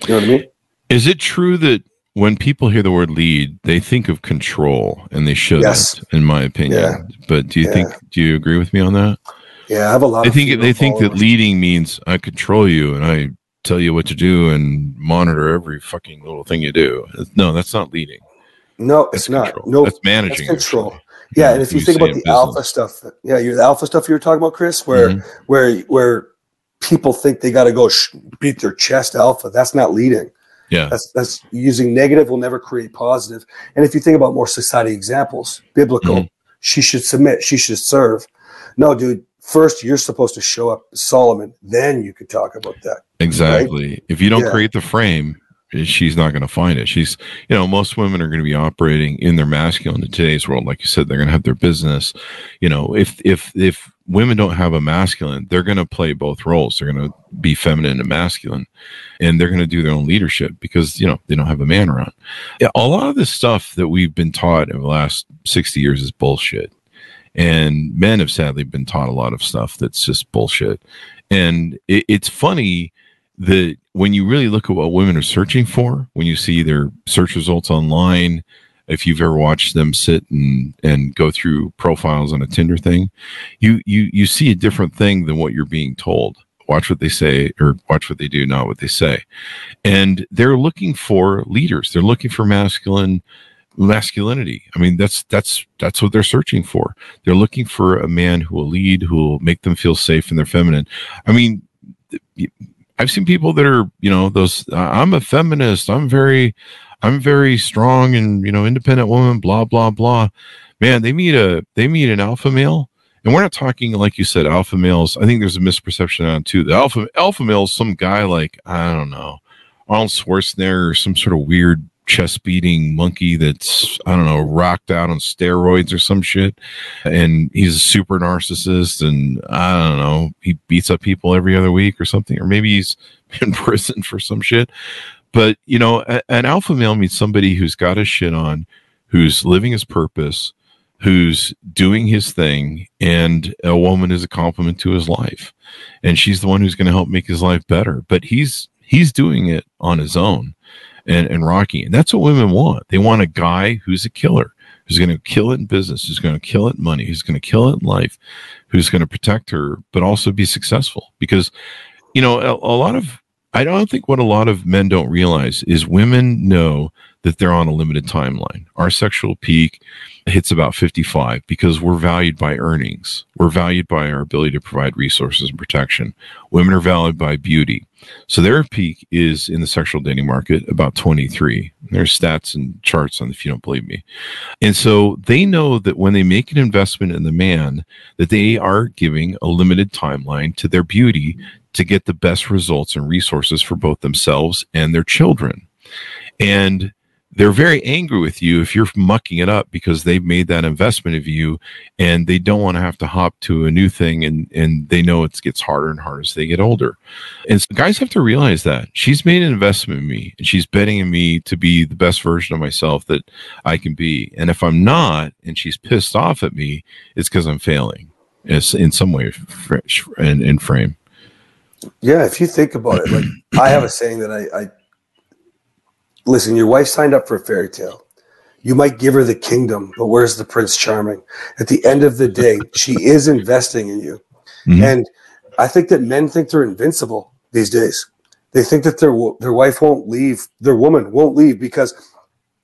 You know what I mean? Is it true that when people hear the word lead, they think of control and they shouldn't, Yes. in my opinion. Yeah. But do you Yeah. think, do you agree with me on that? Yeah, I have a lot. I of think they think that leading means I control you and I tell you what to do and monitor every fucking little thing you do. No, that's not leading. No, it's That's not. No, that's managing. that's control. actually. Yeah, and if you we think about the alpha stuff, yeah, you're the alpha stuff you were talking about, Chris, where Mhm. where where people think they got to go sh- beat their chest alpha. That's not leading. Yeah. That's that's using negative will never create positive. And if you think about more society examples, biblical, Mhm. she should submit, she should serve. No, dude. First, you're supposed to show up, Solomon. Then you could talk about that. Exactly. If you don't Yeah. create the frame, eh, she's not going to find it. She's, you know, most women are going to be operating in their masculine in today's world. Like you said, they're going to have their business. You know, if if if women don't have a masculine, they're going to play both roles. They're going to be feminine and masculine, and they're going to do their own leadership because you know they don't have a man around. Yeah, a lot of this stuff that we've been taught in the last sixty years is bullshit. And men have sadly been taught a lot of stuff that's just bullshit. And it, it's funny that when you really look at what women are searching for, when you see their search results online, if you've ever watched them sit and and go through profiles on a Tinder thing, you you you see a different thing than what you're being told. Watch what they say or watch what they do, not what they say. And they're looking for leaders. They're looking for masculine masculinity. I mean, that's that's that's what they're searching for. They're looking for a man who will lead, who will make them feel safe in their feminine. I mean, I've seen people that are, you know, those. Uh, I'm a feminist. I'm very, I'm very strong and you know, independent woman. Blah blah blah. Man, they meet a they meet an alpha male, and we're not talking like you said, alpha males. I think there's a misperception on too. The alpha alpha male some guy like I don't know, Arnold Schwarzenegger or some sort of weird chest beating monkey that's I don't know rocked out on steroids or some shit, and he's a super narcissist, and I don't know he beats up people every other week or something, or maybe he's in prison for some shit. But you know, a- an alpha male means somebody who's got his shit on, who's living his purpose, who's doing his thing, and a woman is a complement to his life, and she's the one who's going to help make his life better. But he's he's doing it on his own and, and rocking. And that's what women want. They want a guy who's a killer, who's going to kill it in business, who's going to kill it in money, who's going to kill it in life, who's going to protect her, but also be successful. Because, you know, a, a lot of, I don't think what a lot of men don't realize is women know that they're on a limited timeline. Our sexual peak hits about 55 because we're valued by earnings. We're valued by our ability to provide resources and protection. Women are valued by beauty. So their peak is in the sexual dating market about 23. There's stats and charts on if you don't believe me. And so they know that when they make an investment in the man, that they are giving a limited timeline to their beauty to get the best results and resources for both themselves and their children. And they're very angry with you if you're mucking it up because they've made that investment of you and they don't want to have to hop to a new thing and and they know it gets harder and harder as they get older. And so guys have to realize that. She's made an investment in me and she's betting in me to be the best version of myself that i can be. And if i'm not and she's pissed off at me it's because i'm failing it's in some way in frame Yeah, if you think about it, like I have a saying that I, I listen, your wife signed up for a fairy tale. You might give her the kingdom, but where's the Prince Charming? At the end of the day, she is investing in you. Mhm. And I think that men think they're invincible these days. They think that their their wife won't leave, their woman won't leave because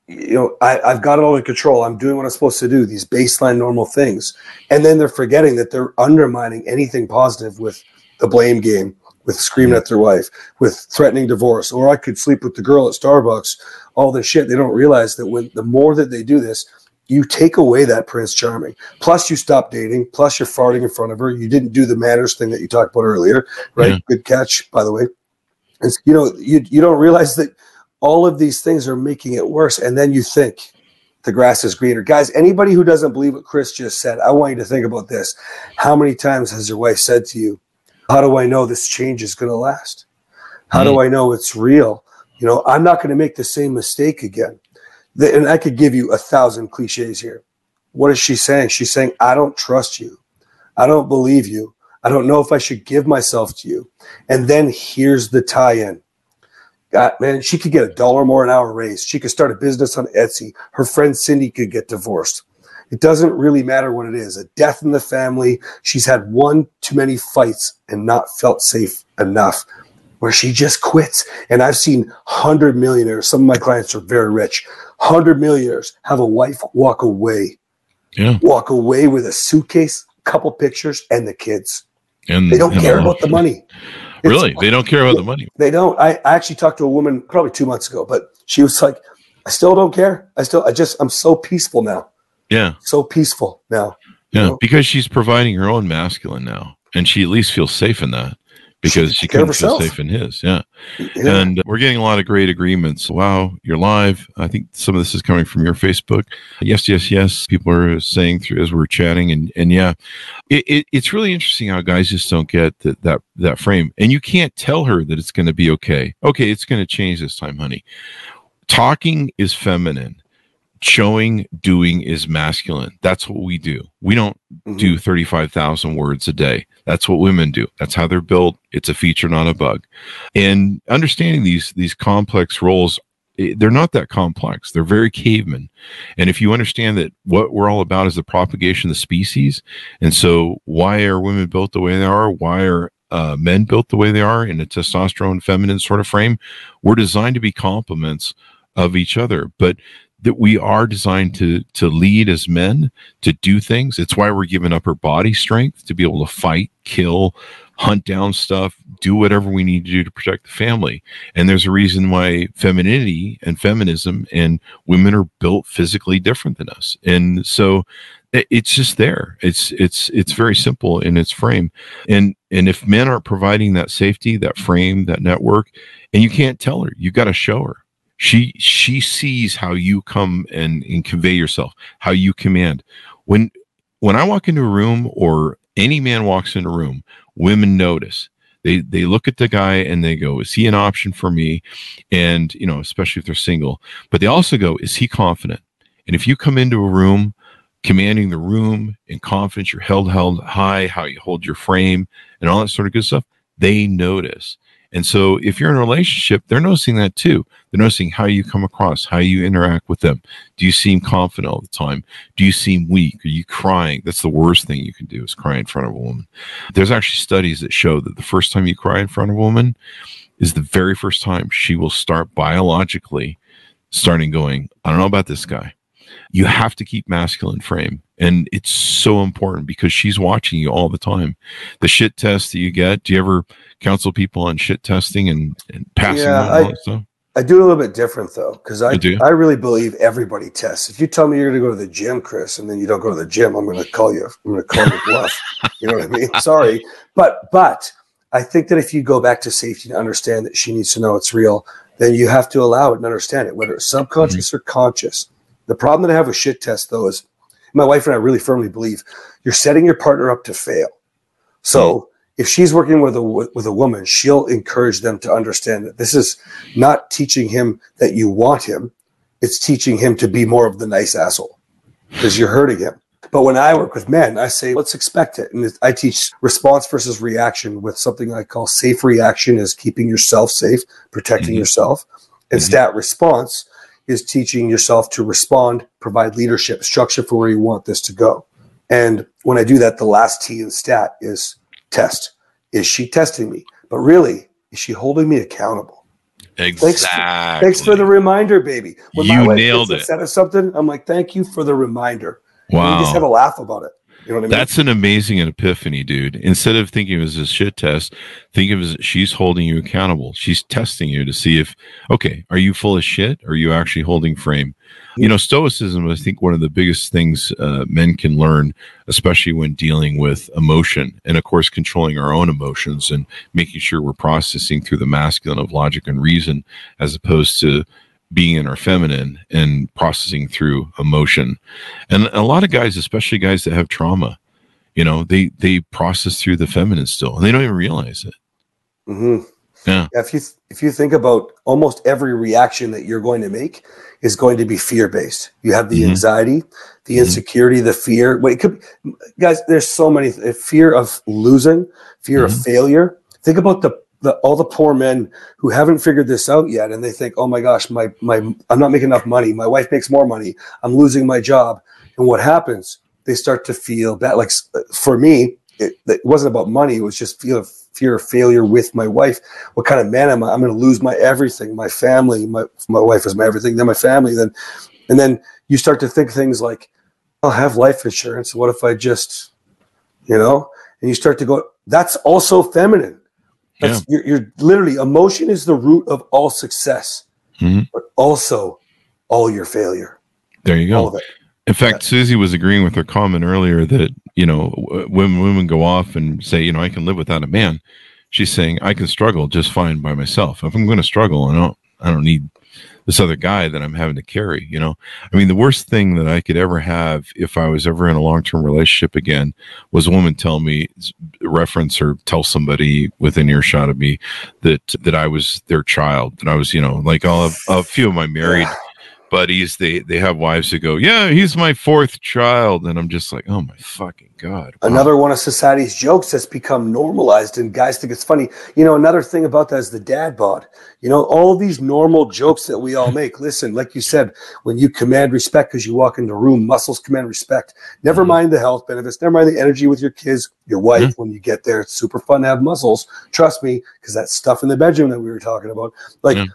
you know I, I've got it all in control. I'm doing what I'm supposed to do. These baseline normal things, and then they're forgetting that they're undermining anything positive with the blame game, with screaming at their wife, with threatening divorce, or I could sleep with the girl at Starbucks, all this shit. They don't realize that when the more that they do this, you take away that Prince Charming. Plus, you stop dating. Plus, you're farting in front of her. You didn't do the manners thing that you talked about earlier, right? Yeah. Good catch, by the way. It's, you know, you you don't realize that all of these things are making it worse, and then you think the grass is greener. Guys, anybody who doesn't believe what Chris just said, I want you to think about this. How many times has your wife said to you, "How do I know this change is going to last? How mm-hmm. do I know it's real? You know, I'm not going to make the same mistake again." and I could give you a thousand cliches here. What is she saying? She's saying, I don't trust you. I don't believe you. I don't know if I should give myself to you. And then here's the tie in. God, man, she could get a dollar more an hour raise. She could start a business on Etsy. Her friend Cindy could get divorced. It doesn't really matter what it is. A death in the family. She's had one too many fights and not felt safe enough where she just quits. And I've seen hundred millionaires. Some of my clients are very rich hundred millionaires have a wife walk away. Yeah. Walk away with a suitcase, couple pictures, and the kids. And they don't care about the money. really? They don't care about the money. They don't. I, I actually talked to a woman probably two months ago, but she was like, I still don't care. I still I just I'm so peaceful now. Yeah. So peaceful now. Yeah, know? because she's providing her own masculine now. And she at least feels safe in that because she couldn't feel safe in his. Yeah. yeah. And we're getting a lot of great agreements. Wow, you're live. I think some of this is coming from your Facebook. Yes, yes, yes. People are saying through as we're chatting. And, and yeah, it, it, it's really interesting how guys just don't get that, that, that frame. And you can't tell her that it's going to be okay. Okay, it's going to change this time, honey. Talking is feminine showing doing is masculine. That's what we do. We don't mm-hmm. do 35,000 words a day. That's what women do. That's how they're built. It's a feature not a bug. And understanding these these complex roles eh, they're not that complex. They're very caveman. And if you understand that what we're all about is the propagation of the species and so why are women built the way they are? Why are uh, men built the way they are in a testosterone feminine sort of frame? We're designed to be complements of each other. But that we are designed to to lead as men to do things. It's why we're given upper body strength to be able to fight kill hunt down stuff do whatever we need to do to protect the family. And there's a reason why femininity and feminism and women are built physically different than us. And so it's just there. It's it's it's very simple in its frame. And and if men aren't providing that safety that frame that network and you can't tell her you got to show her she she sees how you come and, and convey yourself how you command. When when i walk into a room or any man walks in a room women notice. They they look at the guy and they go is he an option for me? And you know especially if they're single. But they also go is he confident? And if you come into a room commanding the room in confidence you're held held high how you hold your frame and all that sort of good stuff they notice and so if you're in a relationship, they're noticing that too. They're noticing how you come across, how you interact with them. Do you seem confident all the time? Do you seem weak? Are you crying? That's the worst thing you can do is cry in front of a woman. There's actually studies that show that the first time you cry in front of a woman is the very first time she will start biologically starting going, I don't know about this guy. You have to keep masculine frame. And it's so important because she's watching you all the time. The shit test that you get, do you ever counsel people on shit testing and, and passing yeah, I, I do a little bit different though, because I I really believe everybody tests. If you tell me you're going to go to the gym, Chris, and then you don't go to the gym, I'm going to call you. I'm going to call you bluff. you know what I mean? Sorry, but but I think that if you go back to safety and understand that she needs to know it's real, then you have to allow it and understand it, whether it's subconscious mm-hmm. or conscious. The problem that I have with shit tests though is my wife and I really firmly believe you're setting your partner up to fail. So. If she's working with a with a woman, she'll encourage them to understand that this is not teaching him that you want him; it's teaching him to be more of the nice asshole because you're hurting him. But when I work with men, I say, let's expect it. And I teach response versus reaction with something I call safe reaction is keeping yourself safe, protecting mm-hmm. yourself. And mm-hmm. stat response is teaching yourself to respond, provide leadership, structure for where you want this to go. And when I do that, the last T in stat is test. Is she testing me? But really, is she holding me accountable? Exactly. Thanks for, thanks for the reminder, baby. When you my nailed it. Said something, I'm like, thank you for the reminder. Wow. And we just have a laugh about it. You know what I mean? That's an amazing epiphany, dude. Instead of thinking of it as a shit test, think of it as she's holding you accountable. She's testing you to see if, okay, are you full of shit? Or are you actually holding frame? You know, stoicism, I think one of the biggest things uh, men can learn, especially when dealing with emotion and, of course, controlling our own emotions and making sure we're processing through the masculine of logic and reason as opposed to being in our feminine and processing through emotion. And a lot of guys, especially guys that have trauma, you know, they they process through the feminine still, and they don't even realize it. Mm-hmm. Yeah. If you if you think about almost every reaction that you're going to make is going to be fear based. You have the Mhm. anxiety, the Mhm. insecurity, the fear. Wait, it could guys. There's so many fear of losing, fear of Mhm. failure. Think about the, the all the poor men who haven't figured this out yet, and they think, "Oh my gosh, my my I'm not making enough money. My wife makes more money. I'm losing my job." And what happens? They start to feel bad. Like for me, it, it wasn't about money. It was just fear of fear of failure with my wife. What kind of man am I? I'm going to lose my everything, my family. My my wife is my everything. Then my family. Then, and then you start to think things like, "I'll have life insurance. What if I just, you know?" And you start to go. That's also feminine. That's, you're, you're literally emotion is the root of all success, Mhm. but also all your failure. There you go. In fact, Susie was agreeing with her comment earlier that you know when women go off and say, you know, I can live without a man. She's saying I can struggle just fine by myself. If I'm going to struggle, I don't, I don't need this other guy that I'm having to carry. You know, I mean, the worst thing that I could ever have if I was ever in a long term relationship again was a woman tell me, reference or tell somebody within earshot of me that that I was their child. That I was, you know, like all of a few of my married. Buddies they they have wives who go yeah he's my fourth child and i'm just like oh my fucking god Wow. Another one of society's jokes that's become normalized, and guys think it's funny. You know, another thing about that is the dad bod. You know, all these normal jokes that we all make. Listen, like you said, when you command respect because you walk into a room, muscles command respect. Never Mhm. mind the health benefits. Never mind the energy with your kids, your wife. When you get there, it's super fun to have muscles. Trust me, because that stuff in the bedroom that we were talking about, like Yeah.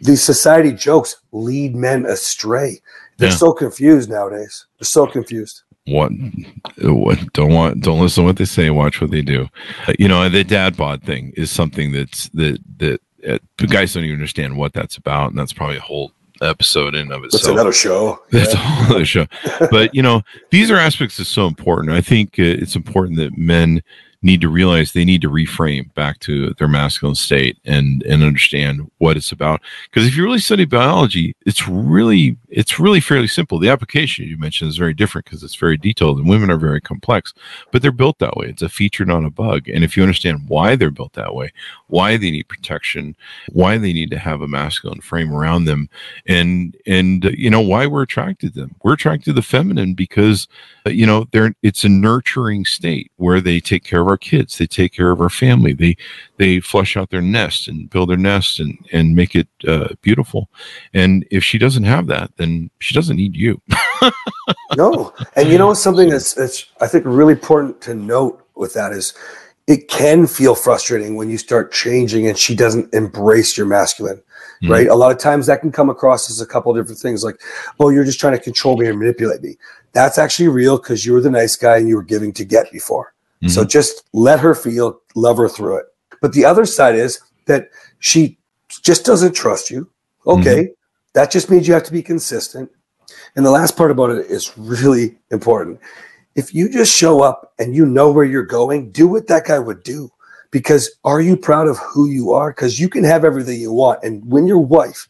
These society jokes, lead men astray. They're Yeah. so confused nowadays. They're so confused. what what don't want don't listen to what they say watch what they do Uh, you know the dad bod thing is something that's that that uh, guys don't even understand what that's about and that's probably a whole episode in of itself. That's another show. That's Yeah. a whole other show. But you know, these are aspects that's so important. I think uh, it's important that men need to realize they need to reframe back to their masculine state and and understand what it's about. Because if you really study biology, it's really it's really fairly simple. The application you mentioned is very different because it's very detailed, and women are very complex. But they're built that way. It's a feature, not a bug. And if you understand why they're built that way, why they need protection, why they need to have a masculine frame around them, and and you know why we're attracted to them we're attracted to the feminine because you know they're it's a nurturing state where they take care of our kids they take care of our family they they flush out their nest and build their nest and and make it uh, beautiful and if she doesn't have that then she doesn't need you No, and you know something that's that's I think really important to note with that is it can feel frustrating when you start changing and she doesn't embrace your masculine, Mhm. right? A lot of times that can come across as a couple of different things, like, "Oh, you're just trying to control me or manipulate me." That's actually real because you were the nice guy and you were giving to get before. So mm-hmm. just let her feel, love her through it. But the other side is that she just doesn't trust you. Okay, mm-hmm. that just means you have to be consistent. And the last part about it is really important. If you just show up and you know where you're going, do what that guy would do. Because are you proud of who you are? Because you can have everything you want. And when your wife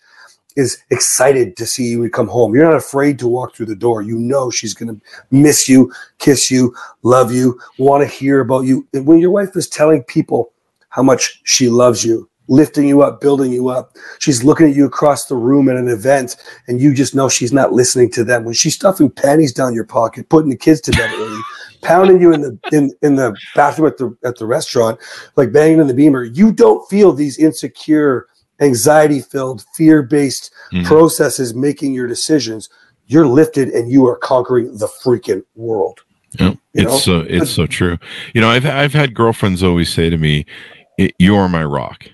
is excited to see you come home, you're not afraid to walk through the door. You know she's going to miss you, kiss you, love you, want to hear about you. And when your wife is telling people how much she loves you, lifting you up, building you up, she's looking at you across the room at an event and you just know she's not listening to them. When she's stuffing panties down your pocket, putting the kids to bed early, pounding you in the in, in the bathroom at the at the restaurant, like banging in the beamer, you don't feel these insecure, anxiety filled, fear based Mhm. processes making your decisions. You're lifted and you are conquering the freaking world. Yeah, You know? it's so it's so true. You know, I've I've had girlfriends always say to me, "You are my rock,"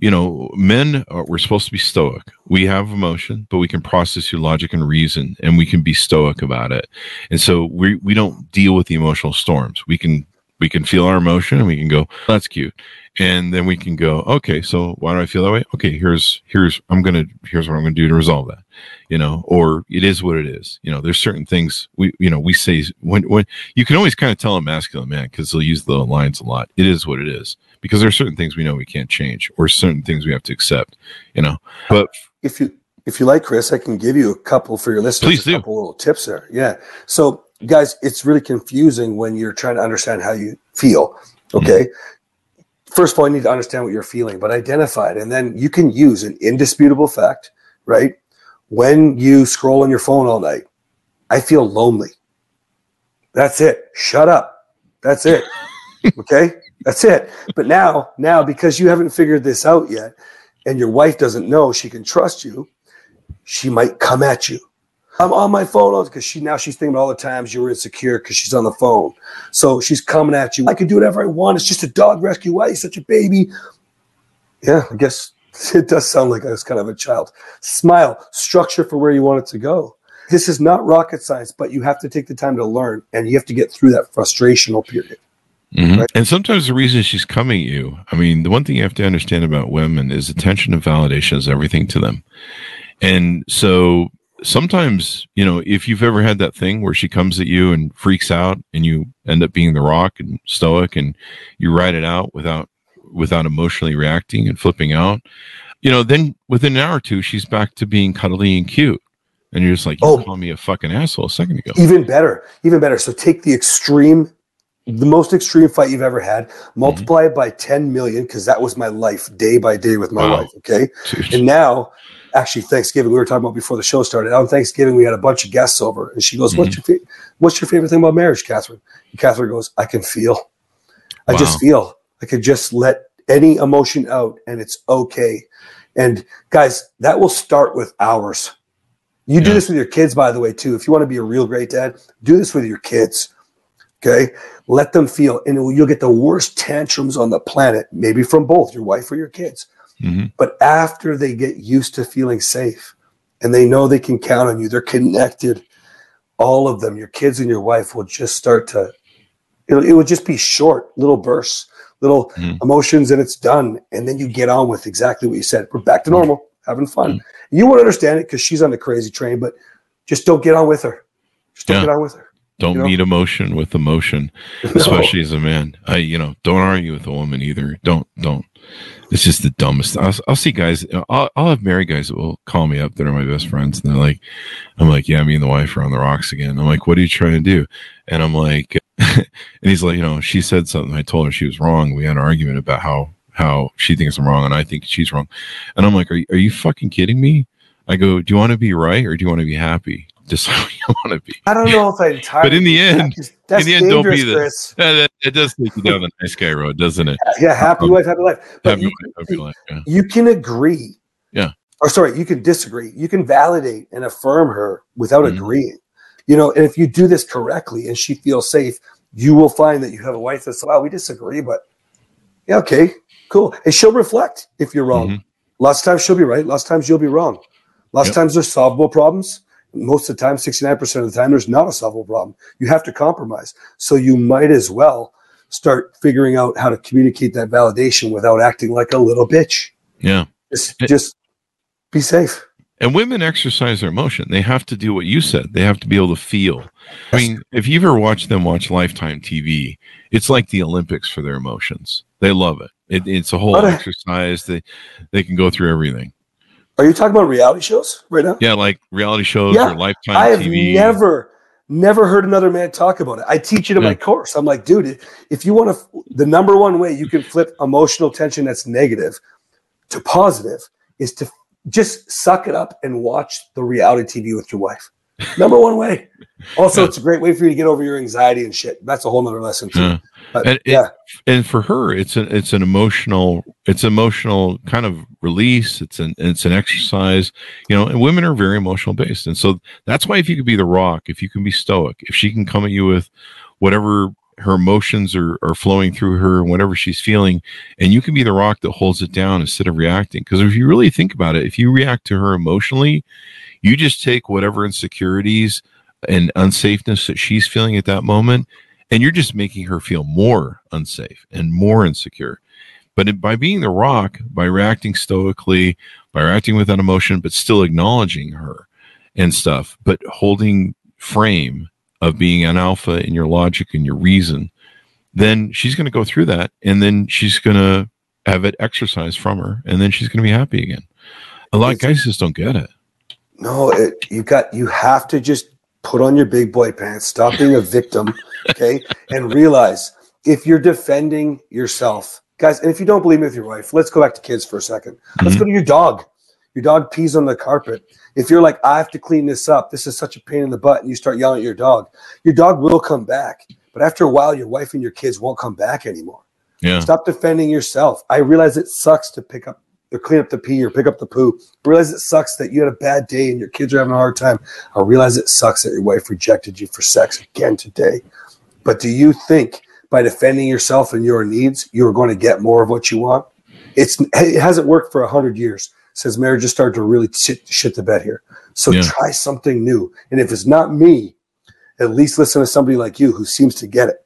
you know, men are, we're supposed to be stoic. We have emotion, but we can process through logic and reason, and we can be stoic about it. And so we we don't deal with the emotional storms. We can we can feel our emotion, and we can go, "That's cute," and then we can go, "Okay, so why do I feel that way? Okay, here's here's I'm gonna here's what I'm gonna do to resolve that." You know, or it is what it is. You know, there's certain things we you know we say when when you can always kind of tell a masculine man because they'll use the lines a lot. It is what it is because there are certain things we know we can't change or certain things we have to accept, you know. But if you if you like Chris, I can give you a couple for your listeners. Please a couple little tips there. Yeah. So guys, it's really confusing when you're trying to understand how you feel. Okay. Mm-hmm. First of all, you need to understand what you're feeling, but identify it. And then you can use an indisputable fact, right? When you scroll on your phone all night, I feel lonely. That's it. Shut up. That's it. Okay. That's it. But now, now because you haven't figured this out yet, and your wife doesn't know she can trust you, she might come at you. I'm on my phone because she now she's thinking all the times you were insecure because she's on the phone. So she's coming at you. I can do whatever I want. It's just a dog rescue. Why are you such a baby? Yeah, I guess it does sound like I was kind of a child. Smile, structure for where you want it to go. This is not rocket science, but you have to take the time to learn and you have to get through that frustrational period. Mm-hmm. Right? And sometimes the reason she's coming at you, I mean, the one thing you have to understand about women is attention and validation is everything to them. And so sometimes, you know, if you've ever had that thing where she comes at you and freaks out and you end up being the rock and stoic and you ride it out without without emotionally reacting and flipping out, you know, then within an hour or two she's back to being cuddly and cute. And you're just like, you oh, called me a fucking asshole a second ago. Even better. Even better. So take the extreme the most extreme fight you've ever had, multiply mm-hmm. it by 10 million, because that was my life day by day with my wow. wife. Okay. And now, actually, Thanksgiving, we were talking about before the show started. On Thanksgiving, we had a bunch of guests over, and she goes, mm-hmm. What's your fa- what's your favorite thing about marriage, Catherine? And Catherine goes, I can feel. I wow. just feel. I could just let any emotion out and it's okay. And guys, that will start with hours. You yeah. do this with your kids, by the way, too. If you want to be a real great dad, do this with your kids Okay. Let them feel, and you'll get the worst tantrums on the planet, maybe from both your wife or your kids. Mm-hmm. But after they get used to feeling safe and they know they can count on you, they're connected, all of them, your kids and your wife will just start to, it, it would just be short, little bursts, little mm-hmm. emotions, and it's done. And then you get on with exactly what you said. We're back to mm-hmm. normal, having fun. Mm-hmm. You won't understand it because she's on the crazy train, but just don't get on with her. Just don't yeah. get on with her. Don't you know? meet emotion with emotion, especially no. as a man. I, you know, don't argue with a woman either. Don't, don't. It's just the dumbest. I'll, I'll see guys. I'll, I'll have married guys that will call me up that are my best friends, and they're like, "I'm like, yeah, me and the wife are on the rocks again." I'm like, "What are you trying to do?" And I'm like, and he's like, you know, she said something. I told her she was wrong. We had an argument about how how she thinks I'm wrong and I think she's wrong. And I'm like, are are you fucking kidding me? I go, do you want to be right or do you want to be happy? Just how you want to be. I don't know if I entirely. but in the end, that's in the end, don't be this. It does take you down the nice guy road, doesn't it? Yeah, happy um, wife, happy life. But happy you, wife, happy life. Yeah. You can agree. Yeah. Or sorry, you can disagree. You can validate and affirm her without mm-hmm. agreeing. You know, and if you do this correctly and she feels safe, you will find that you have a wife that's wow, we disagree, but yeah, okay, cool. And she'll reflect if you're wrong. Mm-hmm. Lots of times she'll be right. Lots of times you'll be wrong. Lots yep. of times there's solvable problems most of the time, 69% of the time, there's not a solvable problem. You have to compromise. So you might as well start figuring out how to communicate that validation without acting like a little bitch. Yeah. Just, just be safe. And women exercise their emotion. They have to do what you said. They have to be able to feel. I mean, if you've ever watched them watch Lifetime TV, it's like the Olympics for their emotions. They love it. it it's a whole exercise. They they can go through everything. Are you talking about reality shows right now? Yeah, like reality shows yeah. or lifetime I have TV. never, never heard another man talk about it. I teach it in yeah. my course. I'm like, dude, if you want to, the number one way you can flip emotional tension that's negative to positive is to just suck it up and watch the reality TV with your wife. Number one way. Also, yeah. it's a great way for you to get over your anxiety and shit. That's a whole nother lesson too. Yeah. But, and, yeah. It, and for her, it's an it's an emotional it's emotional kind of release. It's an it's an exercise, you know. And women are very emotional based, and so that's why if you could be the rock, if you can be stoic, if she can come at you with whatever her emotions are, are flowing through her and whatever she's feeling and you can be the rock that holds it down instead of reacting because if you really think about it if you react to her emotionally you just take whatever insecurities and unsafeness that she's feeling at that moment and you're just making her feel more unsafe and more insecure. But by being the rock by reacting stoically by reacting without emotion but still acknowledging her and stuff but holding frame of being an alpha in your logic and your reason then she's going to go through that and then she's going to have it exercised from her and then she's going to be happy again. A lot of guys just don't get it. No it, you got you have to just put on your big boy pants stop being a victim okay? And realize if you're defending yourself guys and if you don't believe me with your wife let's go back to kids for a 2nd let let's mm-hmm. go to your dog. Your dog pees on the carpet. If you're like i have to clean this up. This is such a pain in the butt and you start yelling at your dog your dog will come back. But after a while your wife and your kids won't come back anymore. Yeah. Stop defending yourself. I realize it sucks to pick up or clean up the pee or pick up the poo. I realize it sucks that you had a bad day and your kids are having a hard time. I realize it sucks that your wife rejected you for sex again today. But do you think by defending yourself and your needs you're going to get more of what you want? It's it hasn't worked for a hundred years since marriages started to really shit, shit the bed here. So Yeah. try something new. And if it's not me at least listen to somebody like you who seems to get it.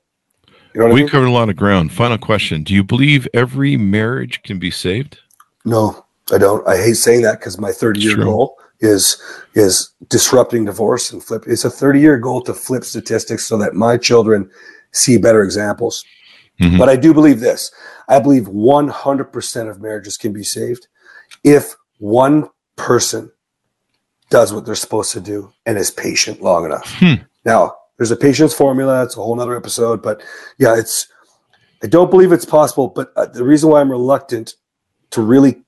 You know what I we mean? covered a lot of ground. Final question. Do you believe every marriage can be saved No, I don't. I hate saying that because my 30 year goal is is disrupting divorce and flip. It's a 30 year goal to flip statistics so that my children see better examples. Mhm. But I do believe this. I believe 100% of marriages can be saved if one person does what they're supposed to do and is patient long enough. Hmm. Now, there's a patience formula. It's a whole nother episode, but yeah, it's. I don't believe it's possible. But uh, the reason why I'm reluctant to really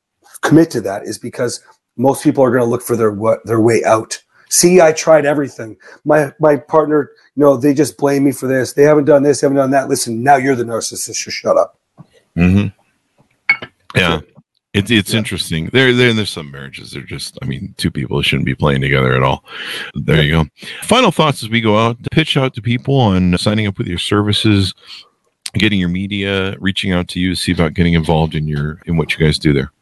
commit to that is because most people are going to look for their what their way out. See, I tried everything. My my partner, you know, they just blame me for this. They haven't done this, they haven't done that. Listen, now you're the narcissist. So shut up. Mm-hmm. Yeah. It's it's Yeah. interesting. There, there there's some marriages. They're just, I mean, two people shouldn't be playing together at all. There you go. Final thoughts as we go out. To pitch out to people on signing up with your services, getting your media, reaching out to you, see about getting involved in your in what you guys do there.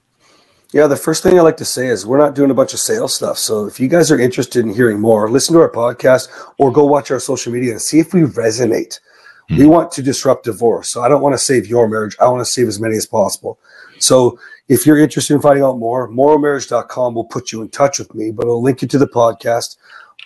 Yeah, the first thing I like to say is we're not doing a bunch of sales stuff. So if you guys are interested in hearing more, listen to our podcast or go watch our social media and see if we resonate. Hmm. We want to disrupt divorce. So I don't want to save your marriage. I want to save as many as possible. So if you're interested in finding out more, morrowmarriage.com will put you in touch with me, but it'll link you to the podcast.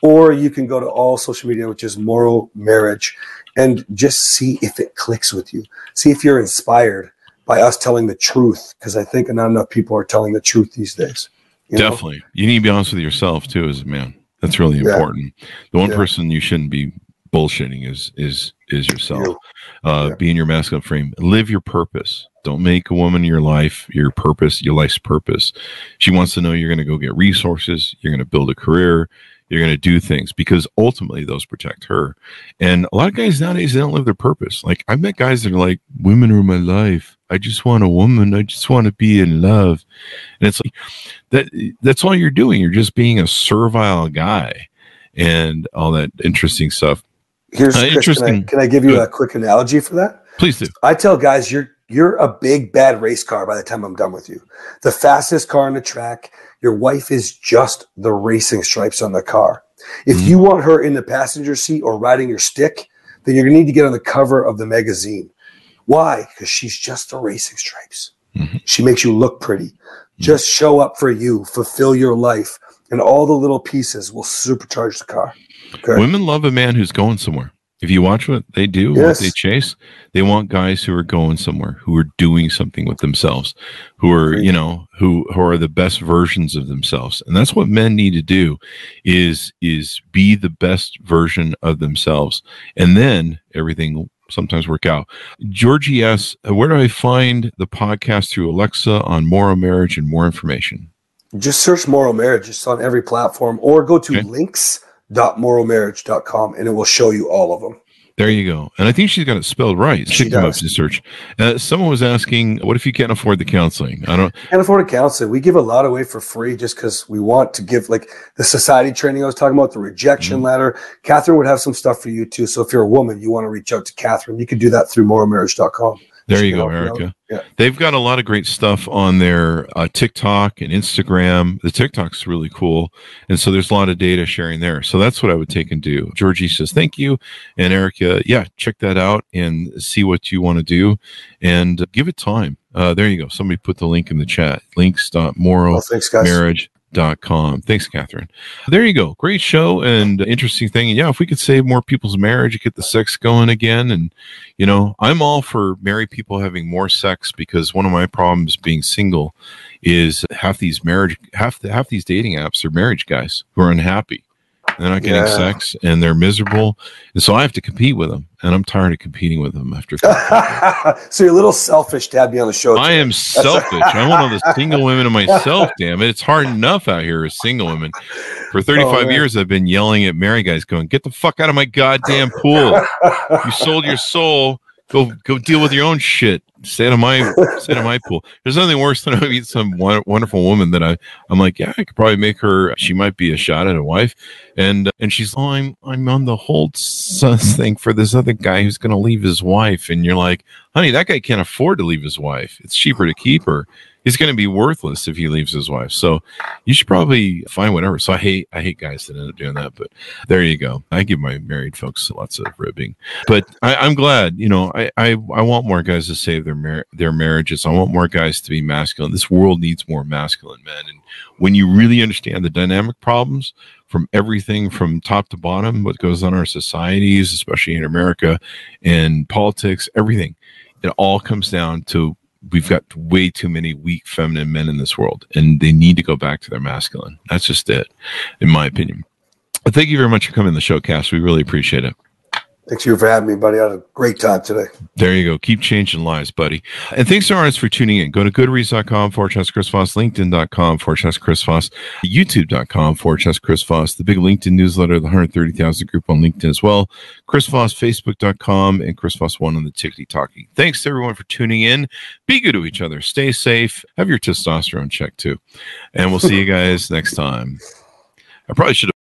Or you can go to all social media, which is Morrow Marriage, and just see if it clicks with you. See if you're inspired by us telling the truth, because I think not enough people are telling the truth these days. you know? Definitely. You need to be honest with yourself too as a man. That's really Yeah. important. The one Yeah. person you shouldn't be bullshitting is is is yourself. You. Uh, Yeah. Be in your masculine frame. Live your purpose. Don't make a woman your life your purpose, your life's purpose. She wants to know you're going to go get resources. You're going to build a career. You're going to do things because ultimately those protect her. And a lot of guys nowadays they don't live their purpose. Like I've met guys that are like, "Women are my life. I just want a woman. I just want to be in love." And it's like that. That's all you're doing. You're just being a servile guy, and all that interesting stuff. Here's Uh, interesting. Can I, can I give you a quick analogy for that? Please do. I tell guys you're you're a big bad race car by the time I'm done with you. The fastest car on the track. Your wife is just the racing stripes on the car. If Mhm. you want her in the passenger seat or riding your stick, then you're gonna need to get on the cover of the magazine. Why? Because she's just the racing stripes. Mhm. She makes you look pretty. Just show up for you, fulfill your life, and all the little pieces will supercharge the car. Okay. Women love a man who's going somewhere. If you watch what they do, what they chase, they want guys who are going somewhere, who are doing something with themselves, who are, you know, who who are the best versions of themselves. And that's what men need to do is is be the best version of themselves. And then everything will sometimes work out. Georgie asks, where do I find the podcast through Alexa on Morrow Marriage and more information? just search Morrow Marriage it's on every platform or go to Okay. links.morrowmarriage.com and it will show you all of them There you go. And I think she's got it spelled right. She come up to search. Uh, someone was asking, what if you can't afford the counseling? I don't. Can't afford a counselor. We give a lot away for free just because we want to give, like the society training I was talking about, the rejection Mm-hmm. ladder. Catherine would have some stuff for you too. So if you're a woman, you want to reach out to Catherine, you can do that through morrowmarriage.com. There you go, help you out. Erica. Yeah. They've got a lot of great stuff on their uh, TikTok and Instagram. The TikTok's really cool. And so there's a lot of data sharing there. So that's what I would take and do. Georgie says, thank you. And Erica, yeah, check that out and see what you want to do and give it time. Uh, there you go. Somebody put the link in the chat links.morrow Well, thanks, guys. marriage.com. Thanks, Catherine. There you go. Great show and interesting thing. And yeah, if we could save more people's marriage, get the sex going again. And, you know, I'm all for married people having more sex because one of my problems being single is half these marriage, half, the, half these dating apps are marriage guys who are unhappy. They're not getting Yeah. sex and they're miserable. And so I have to compete with them. And I'm tired of competing with them after. so you're a little selfish to have me on the show. I today. am selfish. I want all the single women to myself. Damn it! It's hard enough out here as single women. For 35 Oh, years, I've been yelling at married guys, going, "Get the fuck out of my goddamn pool! You sold your soul. Go, go deal with your own shit. Stay out of my, stay out of my pool." There's nothing worse than I meet some wonderful woman that I, I'm like, yeah, I could probably make her. She might be a shot at a wife, and and she's, oh, I'm, I'm on the hold thing for this other guy who's going to leave his wife, and you're like honey, that guy can't afford to leave his wife. It's cheaper to keep her. He's going to be worthless if he leaves his wife. So you should probably find whatever. So I hate, I hate guys that end up doing that. But there you go. I give my married folks lots of ribbing. But I, I'm glad. You know, I, I, I want more guys to save their mar- their marriages. I want more guys to be masculine. This world needs more masculine men. And when you really understand the dynamic problems from everything from top to bottom, what goes on in our societies, especially in America, and politics, everything it all comes down to we've got way too many weak feminine men in this world and they need to go back to their masculine. That's just it in my opinion. But thank you very much for coming to the show Cass we really appreciate it Thanks you for having me, buddy. I had a great time today. there you go. Keep changing lives, buddy. And thanks to our for tuning in. Go to goodreads.com forward slash Chris Voss, LinkedIn.com forward slash Chris Voss, YouTube.com forward slash Chris Voss, the big LinkedIn newsletter, the 130,000 group on LinkedIn as well, Chris Voss, Facebook.com, and Chris Voss One on the Tickety Talkie. Thanks to everyone for tuning in. Be good to each other. Stay safe. Have your testosterone checked too. And we'll see you guys next time. I probably should have.